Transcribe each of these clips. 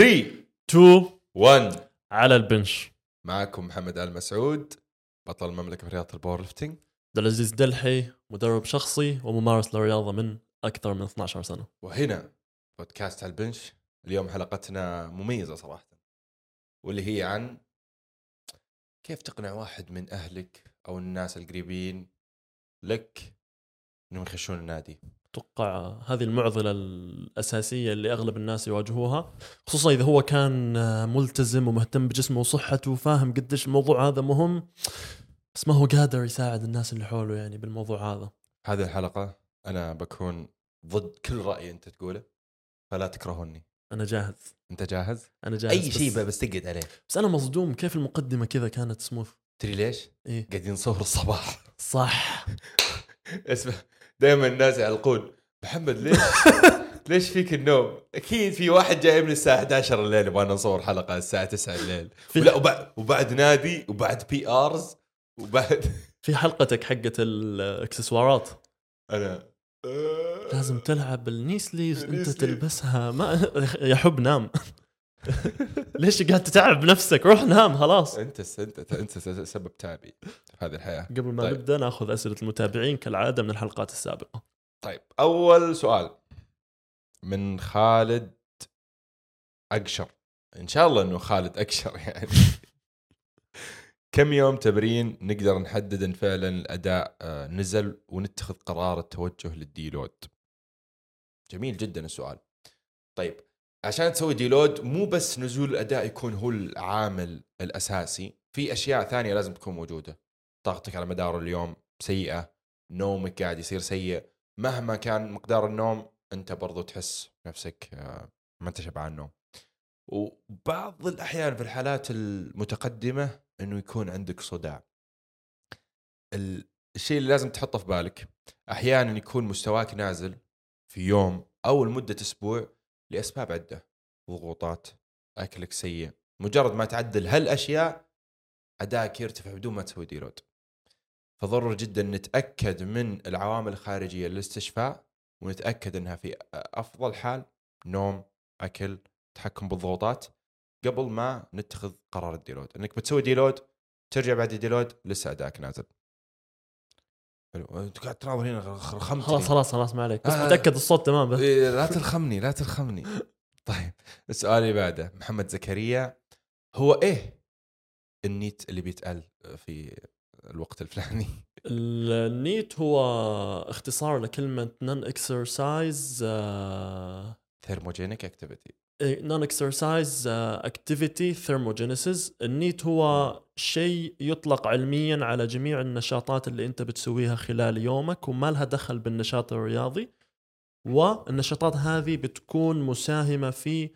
3 two 1 على ال bench. معكم محمد آل مسعود بطل المملكة في رياضة ال powerlifting عبد العزيز دلحي مدرب شخصي وممارس للرياضه من أكثر من 12 سنة. وهنا بودكاست على ال bench. اليوم حلقتنا مميزة صراحة واللي هي عن كيف تقنع واحد من أهلك أو الناس القريبين لك إنهم يخشون النادي. أتوقع هذه المعضلة الأساسية اللي أغلب الناس يواجهوها خصوصا إذا هو كان ملتزم ومهتم بجسمه وصحته وفاهم قديش الموضوع هذا مهم بس ما هو قادر يساعد الناس اللي حوله يعني بالموضوع هذا. هذه الحلقة أنا بكون ضد كل رأي أنت تقوله فلا تكرهوني. أنا جاهز. أنت جاهز؟ أنا جاهز أي شيء بس تقعد عليه. بس أنا مصدوم كيف المقدمة كذا كانت سموث؟ تدري ليش؟ إيه. قاعدين نصور الصباح. صح. اسمع. دائما الناس يعلقون محمد ليش؟ ليش فيك النوم؟ أكيد في واحد جاي من الساعة 11 الليل يبغى نصور حلقة الساعة 9 الليل. ولا وبعد, وبعد نادي وبعد بي ارز وبعد في حلقتك حقت الاكسسوارات أنا. لازم تلعب النيسليز أنت. تلبسها ما يا حب نام. ليش قاعد تتعب نفسك روح نام خلاص. أنت أنت أنت سبب تعبي في هذه الحياة. قبل ما طيب. نبدأ نأخذ أسئلة المتابعين كالعادة من الحلقات السابقة. طيب أول سؤال من خالد أقشر. إن شاء الله إنه خالد أقشر يعني. كم يوم تمرين نقدر نحدد إن فعلا الأداء آه، نزل ونتخذ قرار التوجه للديلود؟ جميل جدا السؤال. طيب عشان تسوي ديلود مو بس نزول الأداء يكون هو العامل الأساسي في أشياء ثانية لازم تكون موجودة. طاقتك على مدار اليوم سيئة نومك قاعد يصير سيء مهما كان مقدار النوم أنت برضو تحس نفسك آه، ما أنت شبعان نوم. وبعض الأحيان في الحالات المتقدمة إنه يكون عندك صداع. ال- الشيء اللي لازم تحطه في بالك أحيانا يكون مستواك نازل في يوم أو لمدة أسبوع لأسباب عدة. ضغوطات أكلك سيء. مجرد ما تعدل هالأشياء ادائك يرتفع بدون ما تسوي deload فضروري جدا نتأكد من العوامل الخارجية للاستشفاء ونتأكد إنها في أفضل حال نوم أكل تحكم بالضغوطات قبل ما نتخذ قرار ال deload إنك بتسوي deload ترجع بعد ال deload لسه ادائك نازل. حلو. أنت قاعد تناظر هنا لخمت خلاص خلاص خلاص ما عليك. بس آه. متأكد الصوت تمام. بس إيه، لا تلخمني لا تلخمني طيب السؤال اللي بعده محمد زكريا هو إيه ال NEAT اللي بيتقال في الوقت الفلاني؟ ال NEAT هو اختصار لكلمة non-exercise thermogenic activity non-exercise activity thermogenesis ال NEAT هو شيء يطلق علميا على جميع النشاطات اللي أنت بتسويها خلال يومك وما لها دخل بالنشاط الرياضي. والنشاطات هذه بتكون مساهمة في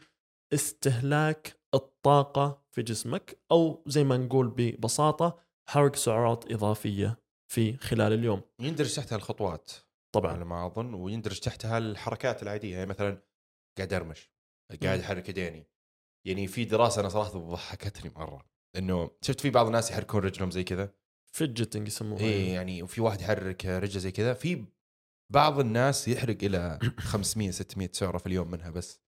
استهلاك الطاقة في جسمك أو زي ما نقول ببساطة حرق سعرات إضافية في خلال اليوم. يندرج تحتها الخطوات طبعا. على ما أظن ويندرج تحتها الحركات العادية يعني مثلا قاعد أرمش. قاعد مم. احرك يديني. يعني في دراسة أنا صراحة ضحكتني مرة. إنه شفت في بعض الناس يحركون رجلهم زي كذا؟ فيدجتنج يسموها إيه يعني وفي واحد يحرك رجله زي كذا. في بعض الناس يحرق إلى 500 600 سعرة في اليوم منها بس.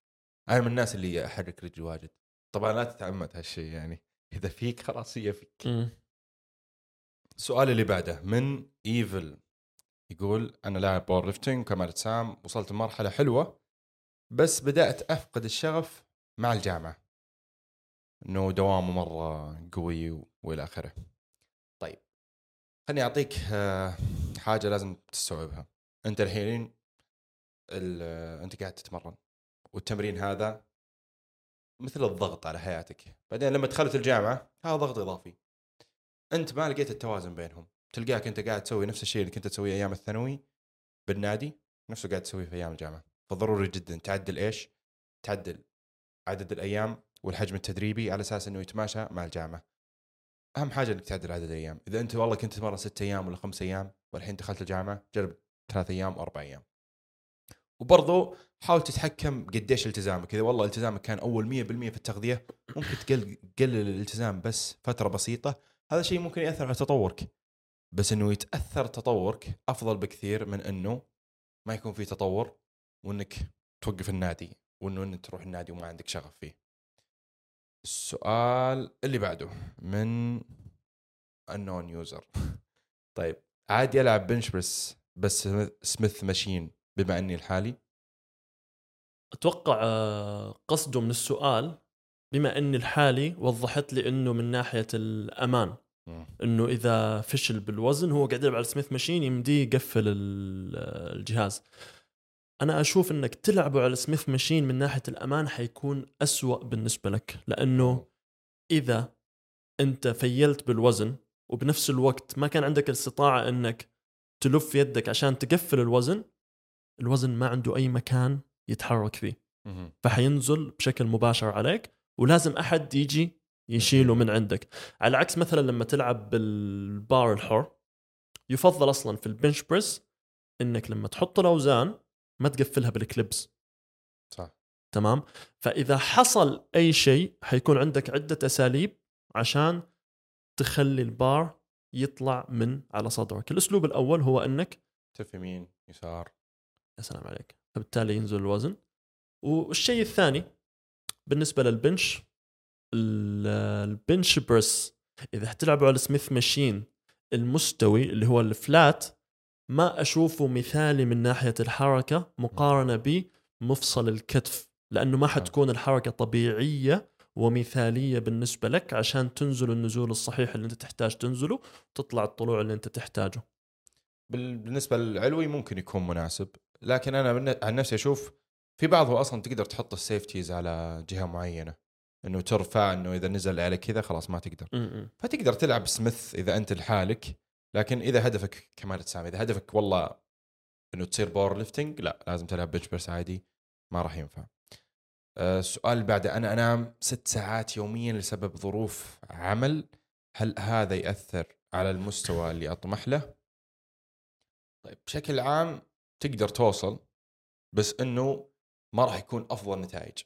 أنا من الناس اللي أحرك رجلي واجد. طبعا لا تتعمد هالشيء يعني. إذا فيك خلاص هي فيك. السؤال اللي بعده من إيفل؟ يقول أنا لاعب powerlifting وكمال أجسام وصلت لمرحلة حلوة. بس بدأت أفقد الشغف مع الجامعة. إنه دوامه مرة قوي وإلى آخره. طيب خليني أعطيك آه، حاجة لازم تستوعبها. أنت الحين ال- آه، أنت قاعد تتمرن والتمرين هذا مثل الضغط على حياتك. بعدين لما دخلت الجامعة هذا ضغط إضافي. أنت ما لقيت التوازن بينهم. تلقاك أنت قاعد تسوي نفس الشيء اللي كنت تسويه أيام الثانوي بالنادي نفسه قاعد تسويه في أيام الجامعة. فضروري جدا تعدل إيش؟ تعدل عدد الأيام والحجم التدريبي على أساس إنه يتماشى مع الجامعة. أهم حاجة إنك تعدل عدد الأيام. إذا أنت والله كنت تتمرن ست أيام ولا خمس أيام والحين دخلت الجامعة جرب ثلاث أيام أربع أيام. وبرضو حاول تتحكم قديش التزامك. إذا والله التزامك كان أول 100% في التغذية ممكن تقل تقلل الالتزام بس فترة بسيطة. هذا الشيء ممكن يأثر على تطورك. بس إنه يتأثر تطورك أفضل بكثير من إنه ما يكون في تطور. وإنك توقف النادي وإنه إنك تروح النادي وما عندك شغف فيه. السؤال اللي بعده من unknown يوزر طيب عادي ألعب بنش بريس بس سميث ماشين بما إني الحالي أتوقع آه، قصده من السؤال بما إني الحالي وضحت لي إنه من ناحية الأمان. إنه إذا فشل بالوزن هو قاعد يلعب على سميث ماشين يمديه يقفل ال- الجهاز. أنا أشوف إنك تلعبه على سميث ماشين من ناحية الأمان حيكون أسوأ بالنسبة لك لأنه إذا أنت fail ت بالوزن وبنفس الوقت ما كان عندك الاستطاعة إنك تلف يدك عشان تقفل الوزن الوزن ما عنده أي مكان يتحرك فيه. فحينزل بشكل مباشر عليك ولازم أحد يجي يشيله من عندك على عكس مثلا لما تلعب بالبار الحر يفضل أصلا في ال bench press إنك لما تحط الأوزان ما تقفلها بال clips صح. تمام؟ فإذا حصل أي شيء حيكون عندك عدة أساليب عشان تخلي البار يطلع من على صدرك. الأسلوب الأول هو إنك تف يمين يسار. يا سلام عليك. فبالتالي ينزل الوزن. والشيء الثاني بالنسبة للبنش ال- البنش بريس إذا حتلعبوا على سميث ماشين المستوي اللي هو الفلات ما اشوفه مثالي من ناحية الحركة مقارنة بمفصل الكتف لأنه ما حتكون الحركة طبيعية ومثالية بالنسبة لك عشان تنزل النزول الصحيح اللي أنت تحتاج تنزله وتطلع الطلوع اللي أنت تحتاجه. بال- بالنسبة للعلوي ممكن يكون مناسب لكن أنا عن نفسي أشوف في بعضه أصلا تقدر تحط السيفتيز على جهة معينة إنه ترفع إنه إذا نزل عليك كذا خلاص ما تقدر. م-م. فتقدر تلعب سميث إذا أنت لحالك لكن إذا هدفك كمال اجسام إذا هدفك والله إنه تصير powerlifting لا لازم تلعب bench press عادي ما راح ينفع. آه، السؤال بعده أنا أنام ست ساعات يوميا لسبب ظروف عمل هل هذا يأثر على المستوى اللي أطمح له؟ طيب بشكل عام تقدر توصل بس إنه ما راح يكون أفضل نتائج.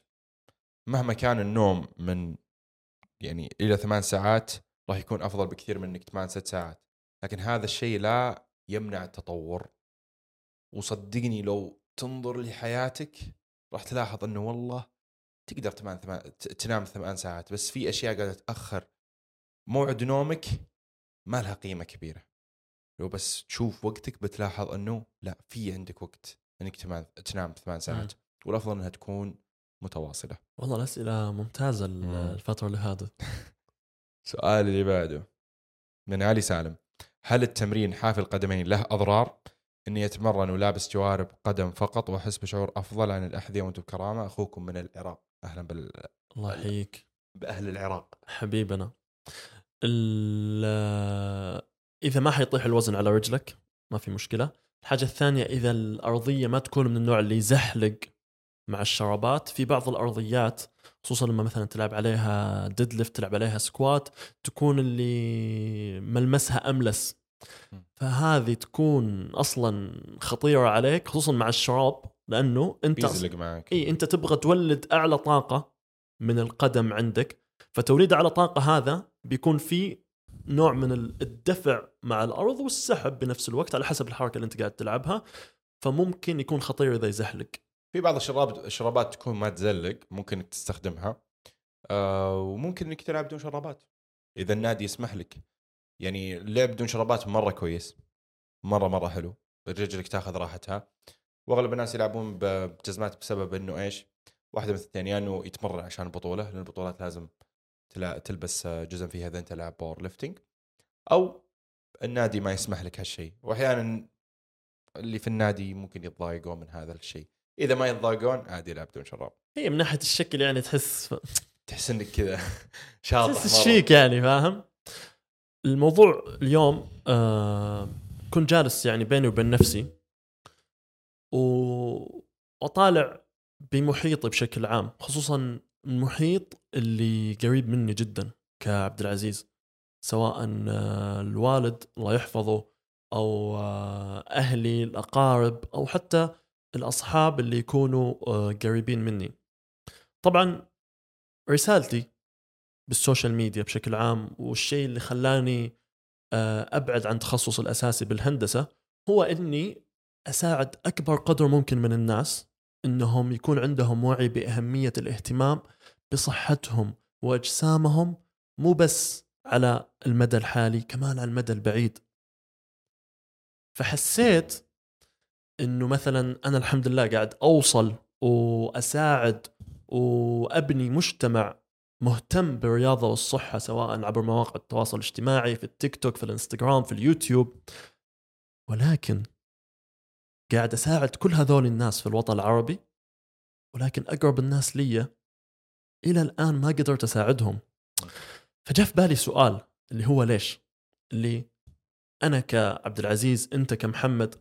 مهما كان النوم من يعني إلى ثمان ساعات راح يكون أفضل بكثير من إنك تنام ست ساعات. لكن هذا الشيء لا يمنع التطور. وصدقني لو تنظر لحياتك راح تلاحظ إنه والله تقدر تنام ثمان ت- تنام ثمان ساعات بس في أشياء قاعدة تأخر موعد نومك ما لها قيمة كبيرة. لو بس تشوف وقتك بتلاحظ إنه لا في عندك وقت إنك تنام تنام ثمان ساعات والأفضل إنها تكون متواصلة. والله الأسئلة ممتازة ال- مم. الفترة اللي فاتت. السؤال اللي بعده من علي سالم. هل التمرين حافي القدمين له أضرار؟ إني أتمرن ولابس جوارب قدم فقط وأحس بشعور أفضل عن الأحذية وأنتم بكرامه أخوكم من العراق. أهلا بال... الله يحييك. بأهل العراق. حبيبنا. ال- إذا ما حيطيح الوزن على رجلك ما في مشكلة. الحاجة الثانية إذا الأرضية ما تكون من النوع اللي يزحلق مع الشرابات في بعض الأرضيات خصوصا لما مثلا تلعب عليها deadlift تلعب عليها squat تكون اللي ملمسها أملس. فهذه تكون أصلا خطيرة عليك خصوصا مع الشراب لأنه أنت بيزلق معك. إي أنت تبغى تولد أعلى طاقة من القدم عندك. فتوليد أعلى طاقة هذا بيكون في نوع من الدفع مع الأرض والسحب بنفس الوقت على حسب الحركة اللي أنت قاعد تلعبها. فممكن يكون خطير إذا يزحلق. في بعض الشراب الشرابات تكون ما تزلق ممكن إنك تستخدمها آه وممكن إنك تلعب بدون شرابات إذا النادي يسمح لك. يعني اللعب بدون شرابات مرة كويس مرة مرة حلو رجلك تاخذ راحتها. وأغلب الناس يلعبون بجزمات بسبب إنه إيش؟ واحدة من الثنتين يا إنه يتمرن عشان البطوله لأن البطولات لازم تلبس آه، جزم فيها إذا أنت لاعب power lifting أو النادي ما يسمح لك هالشيء. واحيانا اللي في النادي ممكن يتضايقون من هذا الشيء. إذا ما يتضايقون عادي يلعب بدون شراب. هي من ناحية الشكل يعني تحس تحس إنك كذا شاطح تحس فيك يعني فاهم؟ الموضوع اليوم آه كنت جالس يعني بيني وبين نفسي و... وطالع بمحيطي بشكل عام خصوصا المحيط اللي قريب مني جدا كعبد العزيز سواء آه، الوالد الله يحفظه أو آه، أهلي الأقارب أو حتى الأصحاب اللي يكونوا آه، قريبين مني. طبعا رسالتي بالسوشيال ميديا بشكل عام والشيء اللي خلاني آه، أبعد عن تخصص الأساسي بالهندسة هو إني أساعد أكبر قدر ممكن من الناس إنهم يكون عندهم وعي بأهمية الاهتمام بصحتهم وأجسامهم مو بس على المدى الحالي كمان على المدى البعيد. فحسيت إنه مثلا أنا الحمد لله قاعد أوصل وأساعد وأبني مجتمع مهتم بالرياضة والصحة سواء عبر مواقع التواصل الاجتماعي في التيك توك في الإنستغرام في اليوتيوب. ولكن قاعد أساعد كل هذول الناس في الوطن العربي ولكن أقرب الناس لي إلى الآن ما قدرت أساعدهم. فجاء في بالي سؤال اللي هو ليش؟ اللي أنا كعبد العزيز أنت كمحمد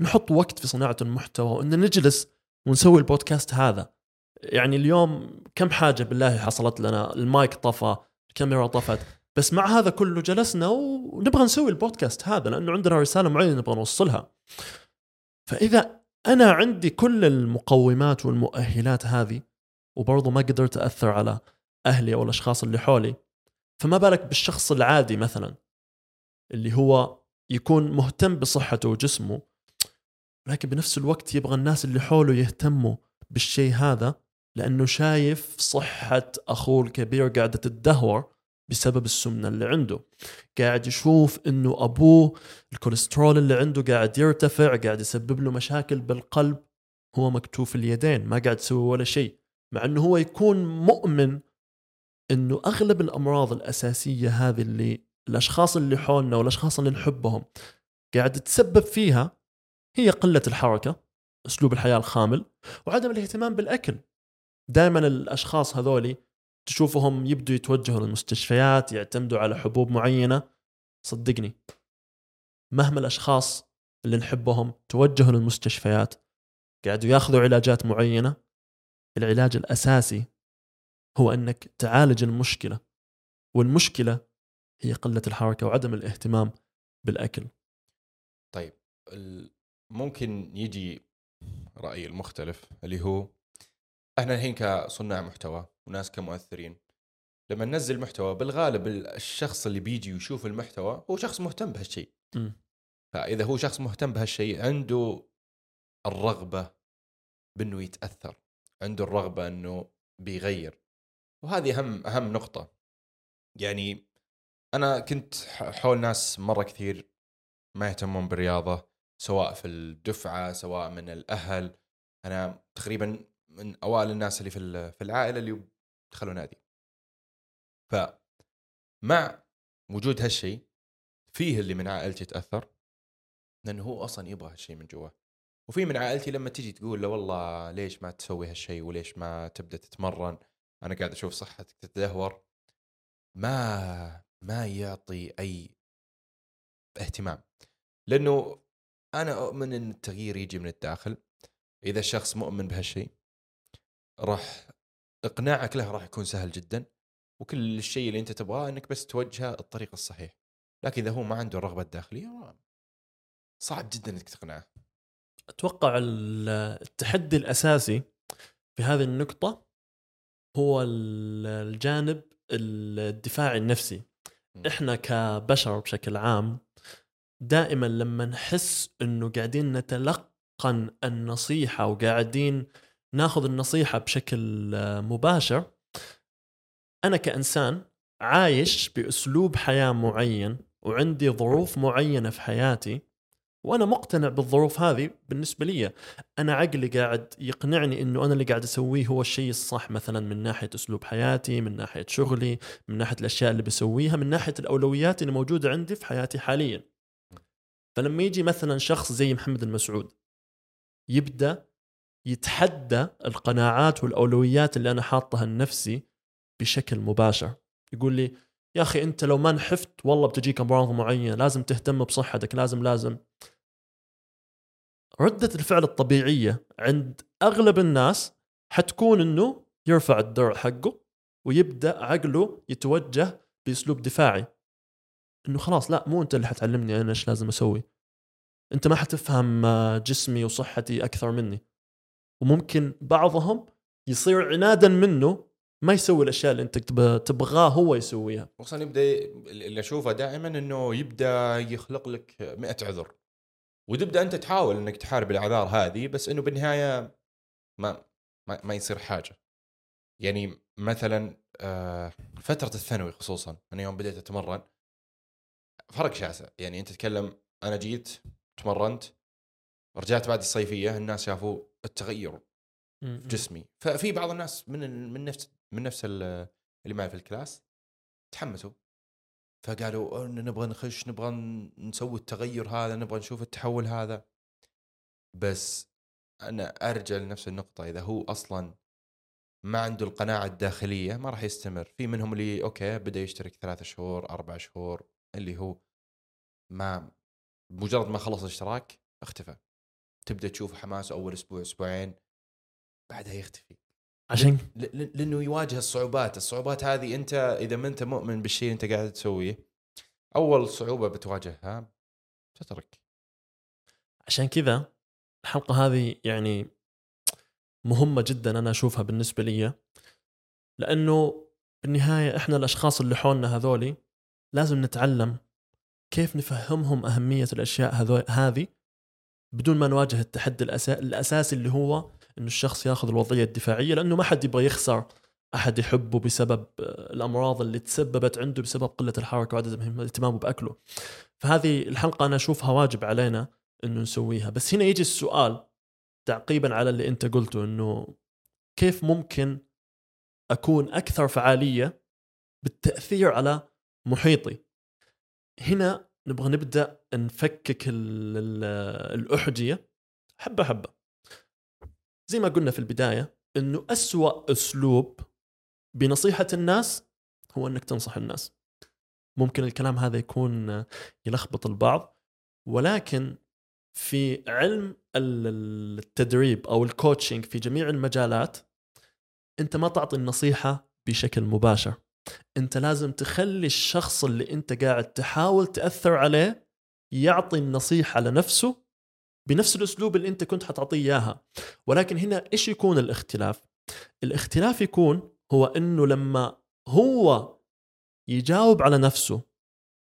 نحط وقت في صناعة المحتوى وإن نجلس ونسوي البودكاست هذا. يعني اليوم كم حاجة بالله حصلت لنا؟ المايك طفى الكاميرا طفت. بس مع هذا كله جلسنا ونبغى نسوي البودكاست هذا لأنه عندنا رسالة معينة نبغى نوصلها. فإذا أنا عندي كل المقومات والمؤهلات هذه وبرضه ما قدرت أثر على أهلي أو الأشخاص اللي حولي فما بالك بالشخص العادي مثلا اللي هو يكون مهتم بصحته وجسمه لكن بنفس الوقت يبغى الناس اللي حوله يهتموا بالشيء هذا لأنه شايف صحة أخوه الكبير قاعدة تدهور بسبب السمنة اللي عنده. قاعد يشوف إنه أبوه الكوليسترول اللي عنده قاعد يرتفع قاعد يسبب له مشاكل بالقلب هو مكتوف اليدين ما قاعد يسوي ولا شيء. مع إنه هو يكون مؤمن إنه أغلب الأمراض الأساسية هذه اللي الأشخاص اللي حولنا والأشخاص اللي نحبهم قاعد تسبب فيها هي قلة الحركة أسلوب الحياة الخامل وعدم الاهتمام بالأكل. دائما الأشخاص هذولي تشوفهم يبدوا يتوجهوا للمستشفيات يعتمدوا على حبوب معينة. صدقني مهما الأشخاص اللي نحبهم توجهوا للمستشفيات قاعدوا ياخذوا علاجات معينة العلاج الأساسي هو أنك تعالج المشكلة والمشكلة هي قلة الحركة وعدم الاهتمام بالأكل. طيب ممكن يجي رايي المختلف اللي هو إحنا الحين كصناع محتوى وناس كمؤثرين لما ننزل محتوى بالغالب الشخص اللي بيجي ويشوف المحتوى هو شخص مهتم بهالشيء. فإذا هو شخص مهتم بهالشيء عنده الرغبة بإنه يتأثر عنده الرغبة إنه بيغير. وهذه أهم أهم نقطة. يعني أنا كنت حول ناس مرة كثير ما يهتمون بالرياضة سواء في الدفعة سواء من الأهل. أنا تقريبا من أوائل الناس اللي في في العائلة اللي دخلوا نادي. ف مع وجود هالشيء فيه اللي من عائلتي تأثر لأنه هو أصلا يبغى هالشيء من جوا وفي من عائلتي لما تجي تقول له والله ليش ما تسوي هالشيء وليش ما تبدأ تتمرن؟ أنا قاعد أشوف صحتك تتدهور. ما ما يعطي أي اهتمام. لأنه أنا أؤمن إن التغيير يجي من الداخل. إذا الشخص مؤمن بهالشيء راح إقناعك له راح يكون سهل جدا وكل الشيء اللي أنت تبغاه إنك بس توجهه الطريق الصحيح. لكن إذا هو ما عنده الرغبة الداخلية صعب جدا إنك تقنعه. أتوقع التحدي الأساسي في هذه النقطة هو الجانب الدفاعي النفسي. إحنا كبشر بشكل عام دائما لما نحس إنه قاعدين نتلقن النصيحة وقاعدين ناخذ النصيحة بشكل مباشر أنا كإنسان عايش بأسلوب حياة معين وعندي ظروف معينة في حياتي وأنا مقتنع بالظروف هذه بالنسبة لي. أنا عقلي قاعد يقنعني إنه أنا اللي قاعد أسويه هو الشيء الصح مثلا من ناحية أسلوب حياتي من ناحية شغلي من ناحية الأشياء اللي بسويها من ناحية الأولويات اللي موجودة عندي في حياتي حاليا. فلما يجي مثلا شخص زي محمد المسعود يبدأ يتحدى القناعات والأولويات اللي أنا حاطها لنفسي بشكل مباشر. يقول لي يا أخي أنت لو ما نحفت والله بتجيك أمراض معينة لازم تهتم بصحتك لازم لازم. ردة الفعل الطبيعية عند أغلب الناس حتكون إنه يرفع الدرع حقه ويبدأ عقله يتوجه بأسلوب دفاعي. إنه خلاص لا مو أنت اللي حتعلمني أنا إيش لازم أسوي. أنت ما حتفهم جسمي وصحتي أكثر مني. وممكن بعضهم يصير عنادا منه ما يسوي الأشياء اللي أنت تبغاه هو يسويها. خصوصا يبدا اللي أشوفه دائما إنه يبدأ يخلق لك مئة عذر. وتبدأ أنت تحاول إنك تحارب الأعذار هذه بس إنه بالنهاية ما ما, ما يصير حاجة. يعني مثلا آه، فترة الثانوي خصوصا أنا يوم بديت أتمرن فرق شاسع. يعني أنت تتكلم أنا جيت تمرنت رجعت بعد الصيفية الناس شافوا التغير في جسمي. ففي بعض الناس من من نفس من نفس ال- اللي معي في الكلاس تحمسوا. فقالوا "أه، نبغى نخش نبغى نسوي التغير هذا نبغى نشوف التحول هذا. بس أنا أرجع لنفس النقطة. إذا هو أصلا ما عنده القناعة الداخلية ما راح يستمر. في منهم اللي أوكي بدأ يشترك ثلاثة شهور أربع شهور. اللي هو ما مجرد ما خلص الاشتراك اختفى. تبدأ تشوف حماسه أول أسبوع أسبوعين بعدها يختفي. عشان؟ لأنه يواجه الصعوبات، الصعوبات هذه أنت إذا ما أنت مؤمن بالشيء اللي أنت قاعد تسويه أول صعوبة بتواجهها تترك. عشان كذا الحلقة هذه يعني مهمة جدا أنا أشوفها بالنسبة لي لأنه بالنهاية إحنا الأشخاص اللي حولنا هذولي لازم نتعلم كيف نفهمهم أهمية الأشياء هذو هذه بدون ما نواجه التحدي الأسا... الأساسي اللي هو إنه الشخص ياخذ الوضعية الدفاعية لأنه ما حد يبغى يخسر احد يحبه بسبب آه، الأمراض اللي تسببت عنده بسبب قلة الحركة وعدم اهتمامه بأكله. فهذه الحلقة أنا أشوفها واجب علينا إنه نسويها، بس هنا يجي السؤال تعقيبا على اللي أنت قلته إنه كيف ممكن أكون أكثر فعالية بالتأثير على محيطي. هنا نبغى نبدأ نفكك ال- ال- الأحجية حبة حبة. زي ما قلنا في البداية إنه أسوأ أسلوب بنصيحة الناس هو إنك تنصح الناس. ممكن الكلام هذا يكون يلخبط البعض ولكن في علم ال- التدريب أو الكوتشنج في جميع المجالات أنت ما تعطي النصيحة بشكل مباشر انت لازم تخلي الشخص اللي انت قاعد تحاول تأثر عليه يعطي النصيحة لنفسه بنفس الأسلوب اللي انت كنت حتعطيه إياها. ولكن هنا إيش يكون الاختلاف؟ الاختلاف يكون هو إنه لما هو يجاوب على نفسه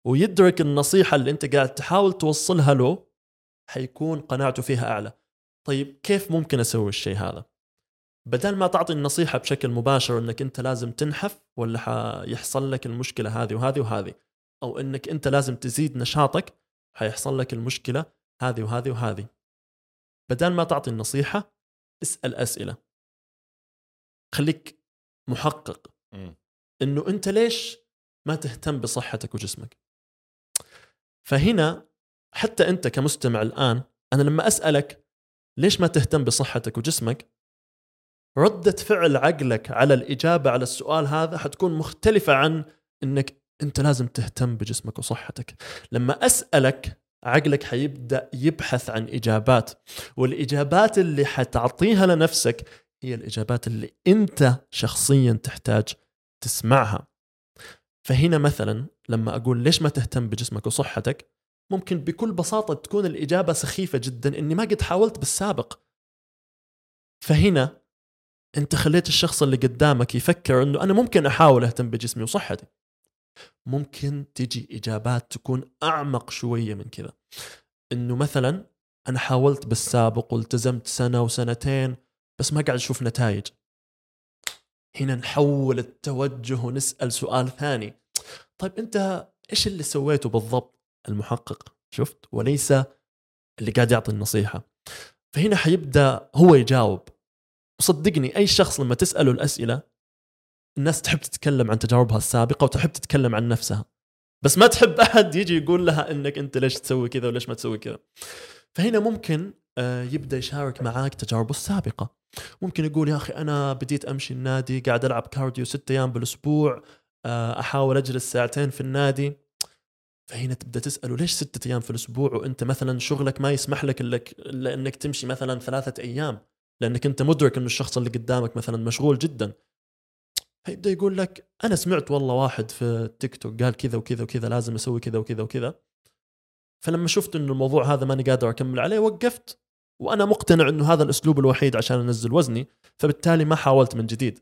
ويدرك النصيحة اللي انت قاعد تحاول توصلها له حيكون قناعته فيها أعلى. طيب كيف ممكن أسوي الشيء هذا؟ بدل ما تعطي النصيحة بشكل مباشر إنك أنت لازم تنحف ولا حيحصل لك المشكلة هذه وهذه وهذه أو إنك أنت لازم تزيد نشاطك حيحصل لك المشكلة هذه وهذه وهذه. بدل ما تعطي النصيحة اسأل أسئلة. خليك محقق. إنه أنت ليش ما تهتم بصحتك وجسمك؟ فهنا حتى أنت كمستمع الآن أنا لما أسألك ليش ما تهتم بصحتك وجسمك ردة فعل عقلك على الإجابة على السؤال هذا حتكون مختلفة عن إنك أنت لازم تهتم بجسمك وصحتك. لما أسألك عقلك حيبدأ يبحث عن إجابات والإجابات اللي حتعطيها لنفسك هي الإجابات اللي أنت شخصيا تحتاج تسمعها. فهنا مثلا لما أقول ليش ما تهتم بجسمك وصحتك ممكن بكل بساطة تكون الإجابة سخيفة جدا إني ما قد حاولت بالسابق. فهنا أنت خليت الشخص اللي قدامك يفكر إنه أنا ممكن أحاول أهتم بجسمي وصحتي. ممكن تجي إجابات تكون أعمق شوية من كذا. إنه مثلا أنا حاولت بالسابق والتزمت سنة وسنتين بس ما قاعد أشوف نتائج. هنا نحول التوجه ونسأل سؤال ثاني. طيب أنت إيش اللي سويته بالضبط المحقق؟ شفت؟ وليس اللي قاعد يعطي النصيحة. فهنا حيبدأ هو يجاوب. وصدقني أي شخص لما تسأله الأسئلة الناس تحب تتكلم عن تجاربها السابقة وتحب تتكلم عن نفسها. بس ما تحب أحد يجي يقول لها إنك أنت ليش تسوي كذا وليش ما تسوي كذا. فهنا ممكن آه، يبدأ يشارك معاك تجاربه السابقة. ممكن يقول يا أخي أنا بديت أمشي النادي قاعد ألعب كارديو ستة أيام بالأسبوع آه، أحاول أجلس ساعتين في النادي. فهنا تبدأ تسأله ليش ستة أيام في الأسبوع؟ وأنت مثلا شغلك ما يسمح لك الا إنك تمشي مثلا ثلاثة أيام. لأنك أنت مدرك إنه الشخص اللي قدامك مثلا مشغول جدا. فيبدأ يقول لك أنا سمعت والله واحد في التيك توك قال كذا وكذا وكذا لازم أسوي كذا وكذا وكذا. فلما شفت إنه الموضوع هذا ماني قادر أكمل عليه وقفت. وأنا مقتنع إنه هذا الأسلوب الوحيد عشان أنزل وزني فبالتالي ما حاولت من جديد.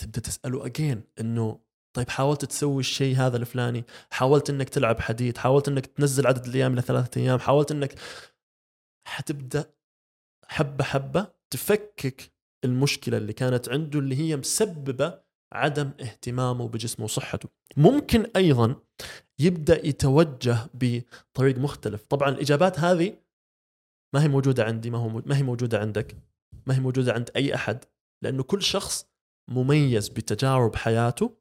تبدأ تسأله اجين إنه طيب حاولت تسوي الشيء هذا الفلاني؟ حاولت إنك تلعب حديد؟ حاولت إنك تنزل عدد الأيام إلى ثلاثة أيام؟ حاولت إنك حتبدأ حبة حبة تفكك المشكلة اللي كانت عنده اللي هي مسببة عدم اهتمامه بجسمه وصحته. ممكن أيضا يبدأ يتوجه بطريق مختلف. طبعا الإجابات هذه ما هي موجودة عندي ما هو ما هي موجودة عندك ما هي موجودة عند أي أحد لأنه كل شخص مميز بتجارب حياته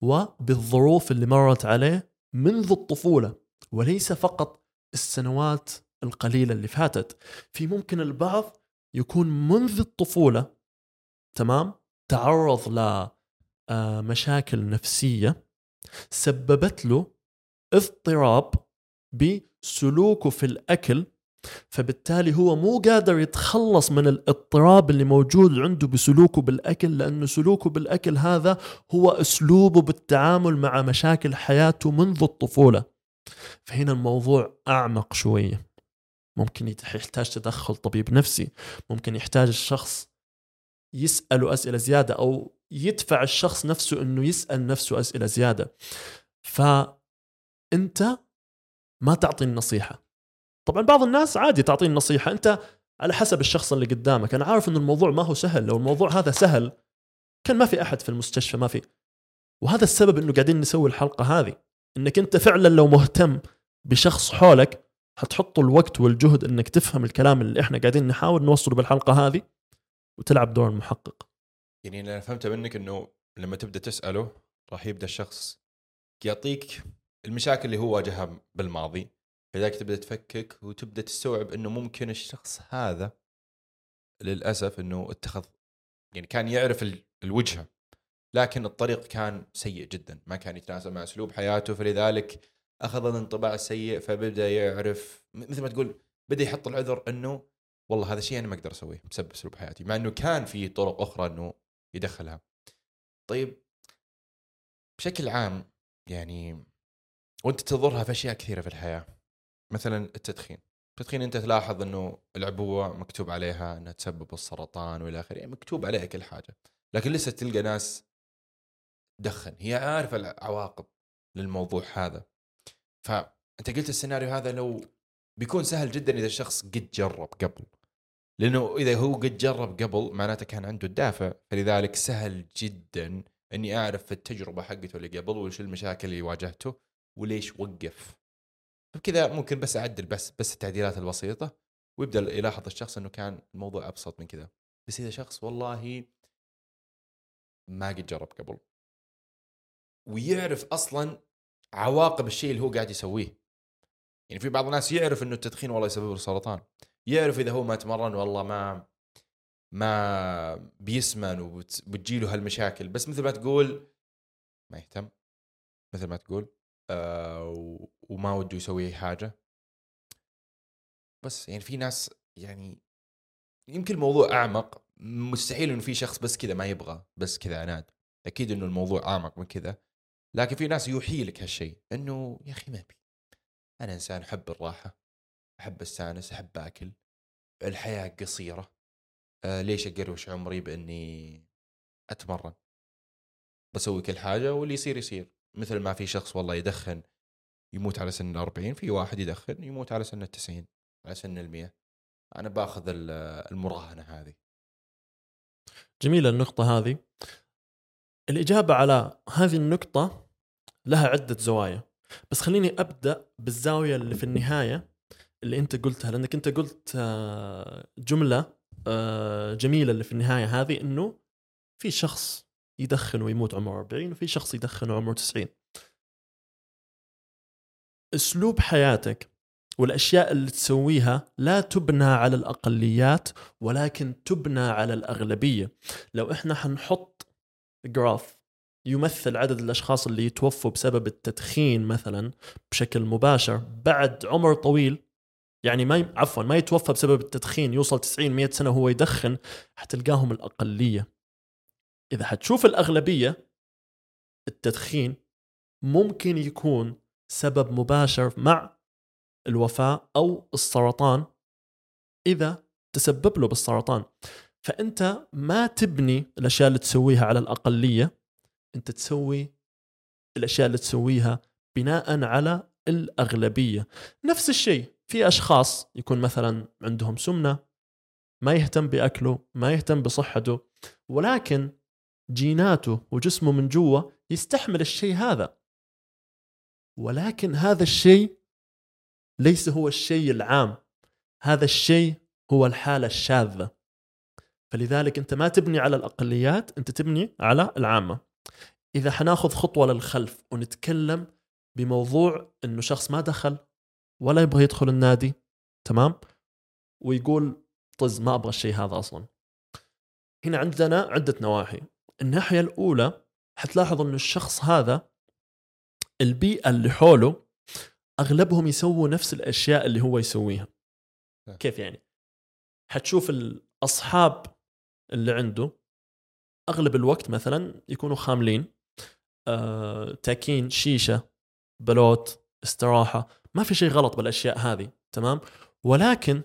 وبالظروف اللي مرت عليه منذ الطفولة وليس فقط السنوات القليلة اللي فاتت. في ممكن البعض يكون منذ الطفولة تمام؟ تعرض ل آه، نفسية سببت له اضطراب بسلوكه في الأكل فبالتالي هو مو قادر يتخلص من الاضطراب اللي موجود عنده بسلوكه بالأكل لأنه سلوكه بالأكل هذا هو أسلوبه بالتعامل مع مشاكل حياته منذ الطفولة. فهنا الموضوع أعمق شوية. ممكن يحتاج تدخل طبيب نفسي ممكن يحتاج الشخص يسأله أسئلة زيادة أو يدفع الشخص نفسه أنه يسأل نفسه أسئلة زيادة. فأنت ما تعطي النصيحة. طبعا بعض الناس عادي تعطيه النصيحة أنت على حسب الشخص اللي قدامك. أنا عارف أنه الموضوع ما هو سهل لو الموضوع هذا سهل كان ما في أحد في المستشفى ما في. وهذا السبب أنه قاعدين نسوي الحلقة هذه أنك أنت فعلا لو مهتم بشخص حولك حتحط الوقت والجهد إنك تفهم الكلام اللي إحنا قاعدين نحاول نوصله بالحلقة هذه وتلعب دور المحقق يعني أنا فهمته منك إنه لما تبدأ تسأله راح يبدأ الشخص يعطيك المشاكل اللي هو واجهها بالماضي فلذلك تبدأ تفكك وتبدأ تستوعب إنه ممكن الشخص هذا للأسف إنه اتخذ يعني كان يعرف الوجهة لكن الطريق كان سيء جدا ما كان يتناسب مع أسلوب حياته فلذلك أخذ الانطباع السيء فبدأ يعرف مثل ما تقول بدأ يحط العذر إنه والله هذا الشيء أنا ما أقدر أسويه بسبب أسلوب حياتي مع إنه كان في طرق أخرى إنه يدخلها. طيب بشكل عام يعني وأنت تظهرها في أشياء كثيرة في الحياة مثلا التدخين. التدخين أنت تلاحظ إنه العبوة مكتوب عليها إنها تسبب السرطان وإلى آخره يعني مكتوب عليها كل حاجة لكن لسه تلقى ناس تدخن هي عارفة العواقب للموضوع هذا. فأنت قلت السيناريو هذا لو بيكون سهل جدا إذا الشخص قد جرب قبل. لأنه إذا هو قد جرب قبل معناته كان عنده الدافع. فلذلك سهل جدا إني أعرف في التجربة حقته اللي قبل وش المشاكل اللي واجهته وليش وقف. فكذا ممكن بس أعدل بس بس التعديلات البسيطة ويبدأ يلاحظ الشخص إنه كان الموضوع أبسط من كذا. بس إذا شخص والله ما قد جرب قبل ويعرف أصلا عواقب الشيء اللي هو قاعد يسويه. يعني في بعض الناس يعرف إنه التدخين والله يسبب له سرطان. يعرف إذا هو ما تمرن والله ما ما بيسمن وبتجي له هالمشاكل. بس مثل ما تقول ما يهتم. مثل ما تقول آه وما وده يسوي حاجة. بس يعني في ناس يعني يمكن الموضوع أعمق. مستحيل إنه في شخص بس كذا ما يبغى بس كذا عناد أكيد إنه الموضوع أعمق من كذا. لكن في ناس يوحي لك هالشيء إنه يا أخي ما أبي. أنا إنسان أحب الراحة أحب استانس أحب أكل. الحياة قصيرة. آه ليش أقروش عمري بإني أتمرن؟ بسوي كل حاجة واللي يصير يصير. مثل ما في شخص والله يدخن يموت على سن 40 في واحد يدخن يموت على سن 90 على سن ال 100 أنا باخذ المراهنة هذه. جميله النقطة هذه. الإجابة على هذه النقطة لها عدة زوايا. بس خليني أبدأ بالزاوية اللي في النهاية اللي أنت قلتها لأنك أنت قلت آه، جملة آه، جميلة اللي في النهاية هذه أنه في شخص يدخن ويموت عمره 40 وفي شخص يدخن وعمره 90 أسلوب حياتك والأشياء اللي تسويها لا تبنى على الأقليات ولكن تبنى على الأغلبية. لو إحنا حنحط جراف يمثل عدد الأشخاص اللي يتوفوا بسبب التدخين مثلا بشكل مباشر بعد عمر طويل. يعني ما عفوا ما يتوفى بسبب التدخين يوصل 90 100 سنة وهو يدخن حتلقاهم الأقلية. إذا حتشوف الأغلبية التدخين ممكن يكون سبب مباشر مع الوفاة أو السرطان إذا تسبب له بالسرطان. فأنت ما تبني الأشياء اللي تسويها على الأقلية أنت تسوي الأشياء اللي تسويها بناء على الأغلبية. نفس الشيء في أشخاص يكون مثلا عندهم سمنة ما يهتم بأكله ما يهتم بصحته ولكن جيناته وجسمه من جوا يستحمل الشيء هذا. ولكن هذا الشيء ليس هو الشيء العام هذا الشيء هو الحالة الشاذة. فلذلك أنت ما تبني على الأقليات أنت تبني على العامة. إذا حناخذ خطوة للخلف ونتكلم بموضوع أنه شخص ما دخل ولا يبغى يدخل النادي تمام؟ ويقول طز ما أبغى الشيء هذا أصلا. هنا عندنا عدة نواحي. الناحية الأولى حتلاحظ أنه الشخص هذا البيئة اللي حوله أغلبهم يسووا نفس الأشياء اللي هو يسويها. كيف يعني؟ حتشوف الأصحاب اللي عنده أغلب الوقت مثلا يكونوا خاملين آه، تاكين شيشة بلوت استراحة ما في شيء غلط بالأشياء هذه تمام؟ ولكن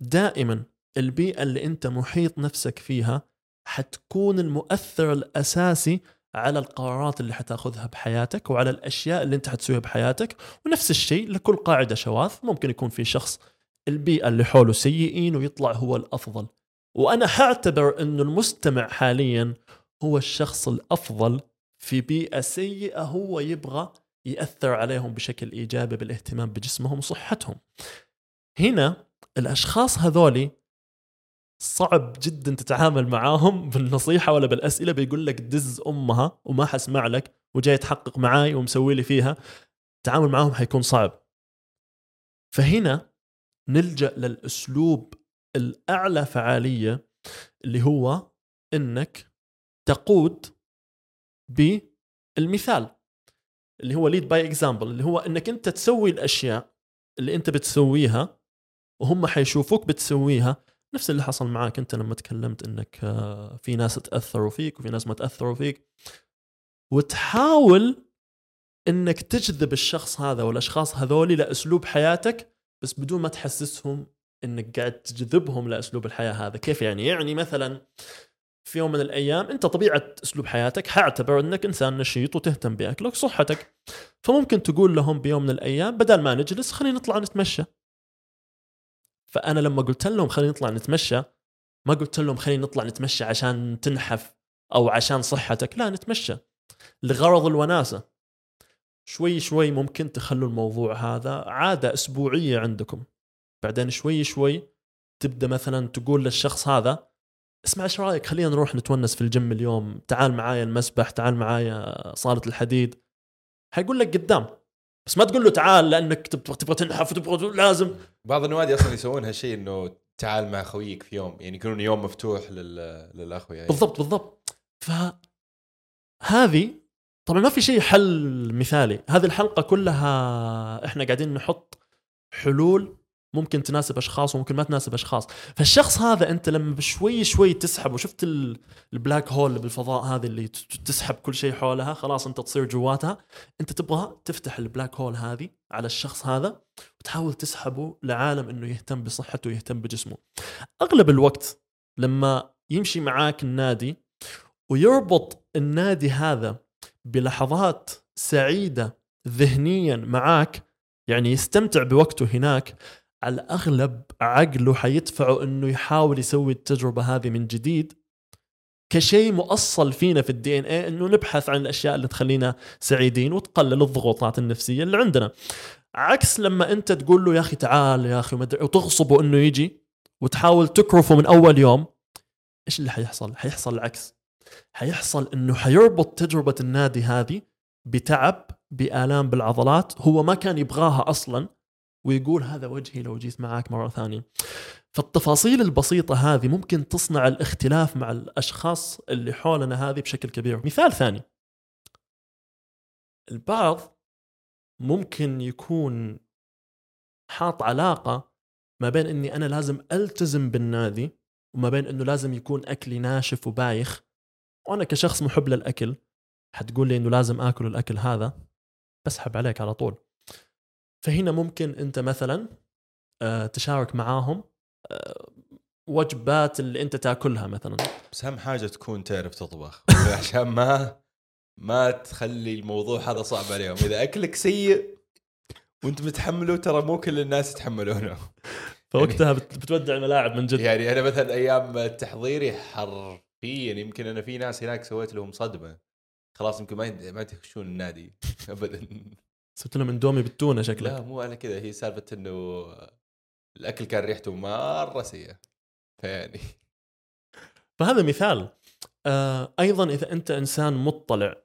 دائما البيئة اللي أنت محيط نفسك فيها حتكون المؤثر الأساسي على القرارات اللي حتاخذها بحياتك وعلى الأشياء اللي أنت حتسويها بحياتك. ونفس الشيء لكل قاعدة شواذ ممكن يكون في شخص البيئة اللي حوله سيئين ويطلع هو الأفضل. وأنا حاعتبر إنه المستمع حاليا هو الشخص الأفضل في بيئة سيئة هو يبغى يأثر عليهم بشكل إيجابي بالاهتمام بجسمهم وصحتهم. هنا الأشخاص هذولي صعب جدا تتعامل معاهم بالنصيحة ولا بالأسئلة بيقول لك دز أمها وما حسمع لك وجاي تحقق معاي ومسوي لي فيها. التعامل معاهم حيكون صعب. فهنا نلجأ للأسلوب الأعلى فعالية اللي هو إنك تقود بالمثال اللي هو lead by example اللي هو إنك أنت تسوي الأشياء اللي أنت بتسويها وهم حيشوفوك بتسويها. نفس اللي حصل معاك أنت لما تكلمت إنك آه، في ناس تأثروا فيك وفي ناس ما تأثروا فيك. وتحاول إنك تجذب الشخص هذا والأشخاص هذولي لأسلوب حياتك بس بدون ما تحسسهم إنك قاعد تجذبهم لأسلوب الحياة هذا. كيف يعني؟ يعني مثلا في يوم من الأيام أنت طبيعة أسلوب حياتك حاعتبر إنك إنسان نشيط وتهتم بأكلك وصحتك. فممكن تقول لهم بيوم من الأيام بدل ما نجلس خلينا نطلع نتمشى. فأنا لما قلت لهم خلينا نطلع نتمشى ما قلت لهم خلينا نطلع نتمشى عشان تنحف أو عشان صحتك. لا نتمشى. لغرض الوناسة. شوي شوي ممكن تخلوا الموضوع هذا عادة أسبوعية عندكم. بعدين شوي شوي تبدأ مثلا تقول للشخص هذا اسمع إيش رأيك؟ خلينا نروح نتونس في الجيم اليوم. تعال معايا المسبح تعال معايا صالة الحديد. حيقول لك قدام بس ما تقول له تعال لأنك تبغى تبغى تنحف وتبغى لازم. بعض النوادي أصلا يسوون هالشيء إنه تعال مع خويك في يوم. يعني يكونون يوم مفتوح لل... للاخوه يعني. بالضبط بالضبط. ف هذه طبعا ما في شيء حل مثالي. هذه الحلقة كلها إحنا قاعدين نحط حلول ممكن تناسب أشخاص وممكن ما تناسب أشخاص. فالشخص هذا أنت لما بشوي شوي تسحبه شفت ال- ال black hole بالفضاء هذه اللي تسحب كل شيء حولها خلاص أنت تصير جواتها. أنت تبغى تفتح ال black hole هذه على الشخص هذا وتحاول تسحبه لعالم إنه يهتم بصحته ويهتم بجسمه. أغلب الوقت لما يمشي معاك النادي ويربط النادي هذا بلحظات سعيدة ذهنيا معاك يعني يستمتع بوقته هناك على الأغلب عقله حيدفعه إنه يحاول يسوي التجربة هذه من جديد. كشيء مؤصل فينا في الدي ان اي إنه نبحث عن الأشياء اللي تخلينا سعيدين وتقلل الضغوطات النفسية اللي عندنا. عكس لما أنت تقول له يا أخي تعال يا أخي وتغصبه إنه يجي وتحاول تكرفه من أول يوم إيش اللي حيحصل؟ حيحصل العكس. حيحصل إنه حيربط تجربة النادي هذه بتعب بآلام بالعضلات هو ما كان يبغاها أصلا ويقول هذا وجهي لو جيت معاك مرة ثانية. فالتفاصيل البسيطة هذه ممكن تصنع الاختلاف مع الأشخاص اللي حولنا هذه بشكل كبير. مثال ثاني. البعض ممكن يكون حاط علاقة ما بين أني أنا لازم ألتزم بالنادي وما بين أنه لازم يكون أكلي ناشف وبايخ. وأنا كشخص محب للأكل حتقول لي أنه لازم آكل الأكل هذا بسحب عليك على طول. فهنا ممكن أنت مثلا آه، تشارك معاهم آه، وجبات اللي أنت تأكلها مثلا. بس أهم حاجة تكون تعرف تطبخ. عشان ما ما تخلي الموضوع هذا صعب عليهم. إذا أكلك سيء وأنت متحمله ترى مو كل الناس يتحملونه. فوقتها بت- بتودع الملاعب من جد. يعني أنا مثلا أيام تحضيري حرفيا يمكن أنا في ناس هناك سويت لهم صدمة. خلاص يمكن ما ما يخشون النادي. ابدا. سويت لهم اندومي بالتونة شكلك. لا مو على كذا هي سالفة إنه الأكل كان ريحته مرة سيئة. فيعني فهذا مثال. آه أيضا إذا أنت إنسان مطلع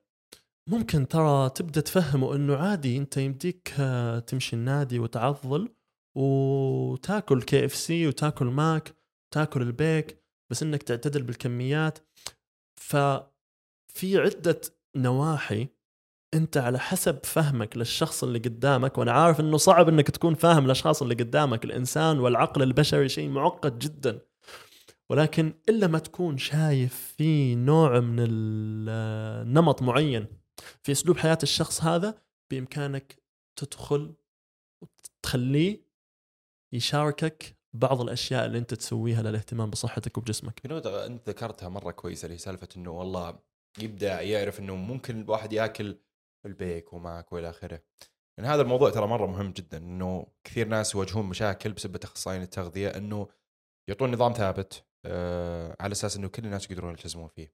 ممكن ترى تبدأ تفهمه إنه عادي أنت يمديك آه تمشي النادي وتعضل وتاكل KFC وتاكل ماك تاكل البيك بس إنك تعتدل بالكميات. ففي عدة نواحي أنت على حسب فهمك للشخص اللي قدامك وأنا عارف إنه صعب إنك تكون فاهم الأشخاص اللي قدامك الإنسان والعقل البشري شيء معقد جدا. ولكن إلا ما تكون شايف في نوع من النمط معين في أسلوب حياة الشخص هذا بإمكانك تدخل وتخليه يشاركك بعض الأشياء اللي أنت تسويها للاهتمام بصحتك وبجسمك. أنت ذكرتها مرة كويسة اللي هي سالفة إنه والله يبدا يعرف إنه ممكن الواحد يأكل البيك وماك والى آخره. يعني هذا الموضوع ترى مرة مهم جدا إنه كثير ناس يواجهون مشاكل بسبب اخصائيين التغذية إنه يعطون نظام ثابت آه على أساس إنه كل الناس يقدرون يلتزمون فيه.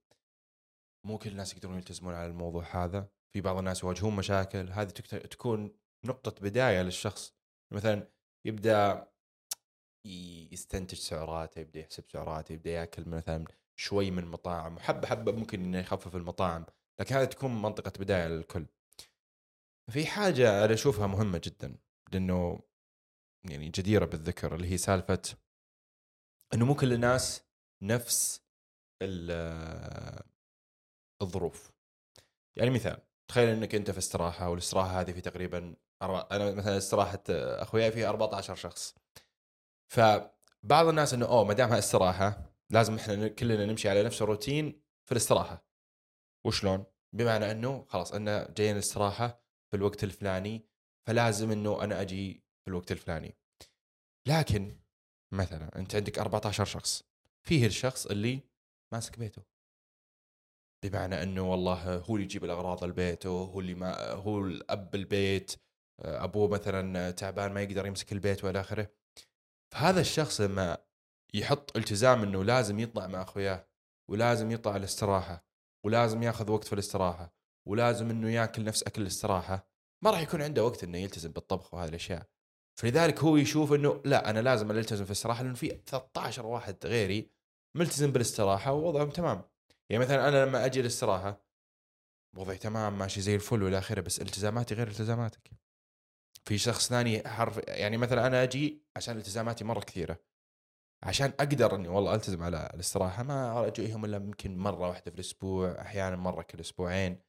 مو كل الناس يقدرون يلتزمون على الموضوع هذا، في بعض الناس يواجهون مشاكل، هذه تكون نقطة بداية للشخص. مثلا يبدأ يستنتج سعراته يبدأ يحسب سعراته يبدأ يأكل مثلا شوي من مطاعم وحبه حبة ممكن إنه يخفف المطاعم لكن هذه تكون منطقة بداية للكل. في حاجة أنا أشوفها مهمة جدا لأنه يعني جديرة بالذكر اللي هي سالفة إنه مو كل الناس نفس ال- الظروف. يعني مثال تخيل إنك أنت في استراحة والاستراحة هذه في تقريبا. أنا مثلا استراحة أخوياي فيها 14 شخص. فبعض الناس إنه أوه ما دامها استراحة لازم إحنا كلنا نمشي على نفس الروتين في الاستراحة. وشلون؟ بمعنى إنه خلاص أنا جايين الاستراحه في الوقت الفلاني فلازم إنه أنا أجي في الوقت الفلاني. لكن مثلا أنت عندك 14 شخص فيه الشخص اللي ماسك بيته. بمعنى إنه والله هو اللي يجيب الأغراض لبيته هو اللي ما هو الأب البيت أبوه مثلا تعبان ما يقدر يمسك البيت وإلى آخره. فهذا الشخص لما يحط التزام إنه لازم يطلع مع أخوياه ولازم يطلع الاستراحة ولازم ياخذ وقت في الاستراحة ولازم إنه ياكل نفس أكل الاستراحة. ما راح يكون عنده وقت إنه يلتزم بالطبخ وهذه الأشياء. فلذلك هو يشوف إنه لا أنا لازم ألتزم في الاستراحة لأنه في 13 واحد غيري ملتزم بالاستراحة ووضعهم تمام. يعني مثلا أنا لما أجي الاستراحه وضعي تمام ماشي زي الفل والى آخره بس التزاماتي غير التزاماتك. في شخص ثاني حرف يعني مثلا أنا أجي عشان التزاماتي مرة كثيرة. عشان أقدر إني والله ألتزم على الاستراحة ما أجيهم إلا يمكن مرة واحدة في الأسبوع أحيانا مرة كل أسبوعين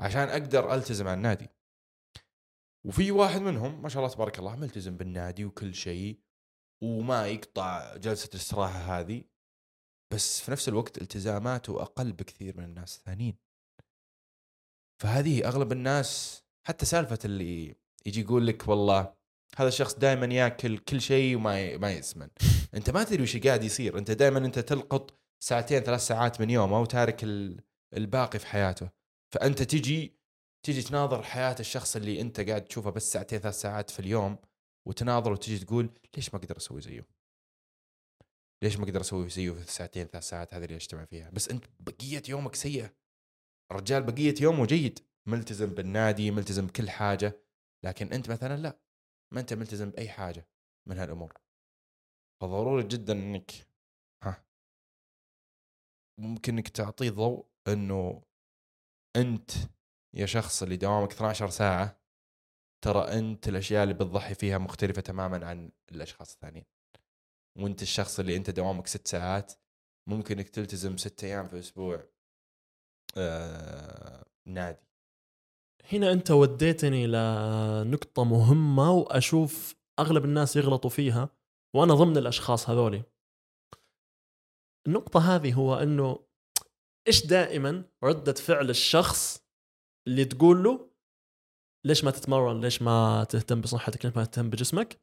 عشان أقدر ألتزم على النادي. وفي واحد منهم ما شاء الله تبارك الله ملتزم بالنادي وكل شيء وما يقطع جلسة الاستراحة هذه بس في نفس الوقت التزاماته أقل بكثير من الناس الثانيين. فهذه أغلب الناس حتى سالفة اللي يجي يقول لك والله هذا الشخص دائما ياكل كل شيء وما ما يسمن. أنت ما تدري وش قاعد يصير أنت دائما أنت تلقط ساعتين ثلاث ساعات من يومه وتارك ال- الباقي في حياته فأنت تجي تجي تناظر حياة الشخص اللي أنت قاعد تشوفه بس ساعتين ثلاث ساعات في اليوم وتناظر وتجي تقول ليش ما أقدر أسوي زيه؟ ليش ما أقدر أسوي زيه في الساعتين ثلاث ساعات هذه اللي اجتمع فيها؟ بس أنت بقية يومك سيئة. الرجال بقية يومه جيد، ملتزم بالنادي، ملتزم بكل حاجة، لكن أنت مثلا لا ما أنت ملتزم بأي حاجة من هالأمور. فضروري جدا إنك ها. ممكن إنك تعطيه ضوء إنه أنت يا شخص اللي دوامك 12 ساعة ترى أنت الأشياء اللي بتضحي فيها مختلفة تماما عن الأشخاص الثانيين. وأنت الشخص اللي أنت دوامك ست ساعات ممكن إنك تلتزم ست أيام في الأسبوع آه نادي. هنا أنت وديتني لنقطة مهمة وأشوف أغلب الناس يغلطوا فيها. وأنا ضمن الأشخاص هذولي. النقطة هذه هو إنه إيش دائما ردة فعل الشخص اللي تقول له ليش ما تتمرن؟ ليش ما تهتم بصحتك؟ ليش ما تهتم بجسمك؟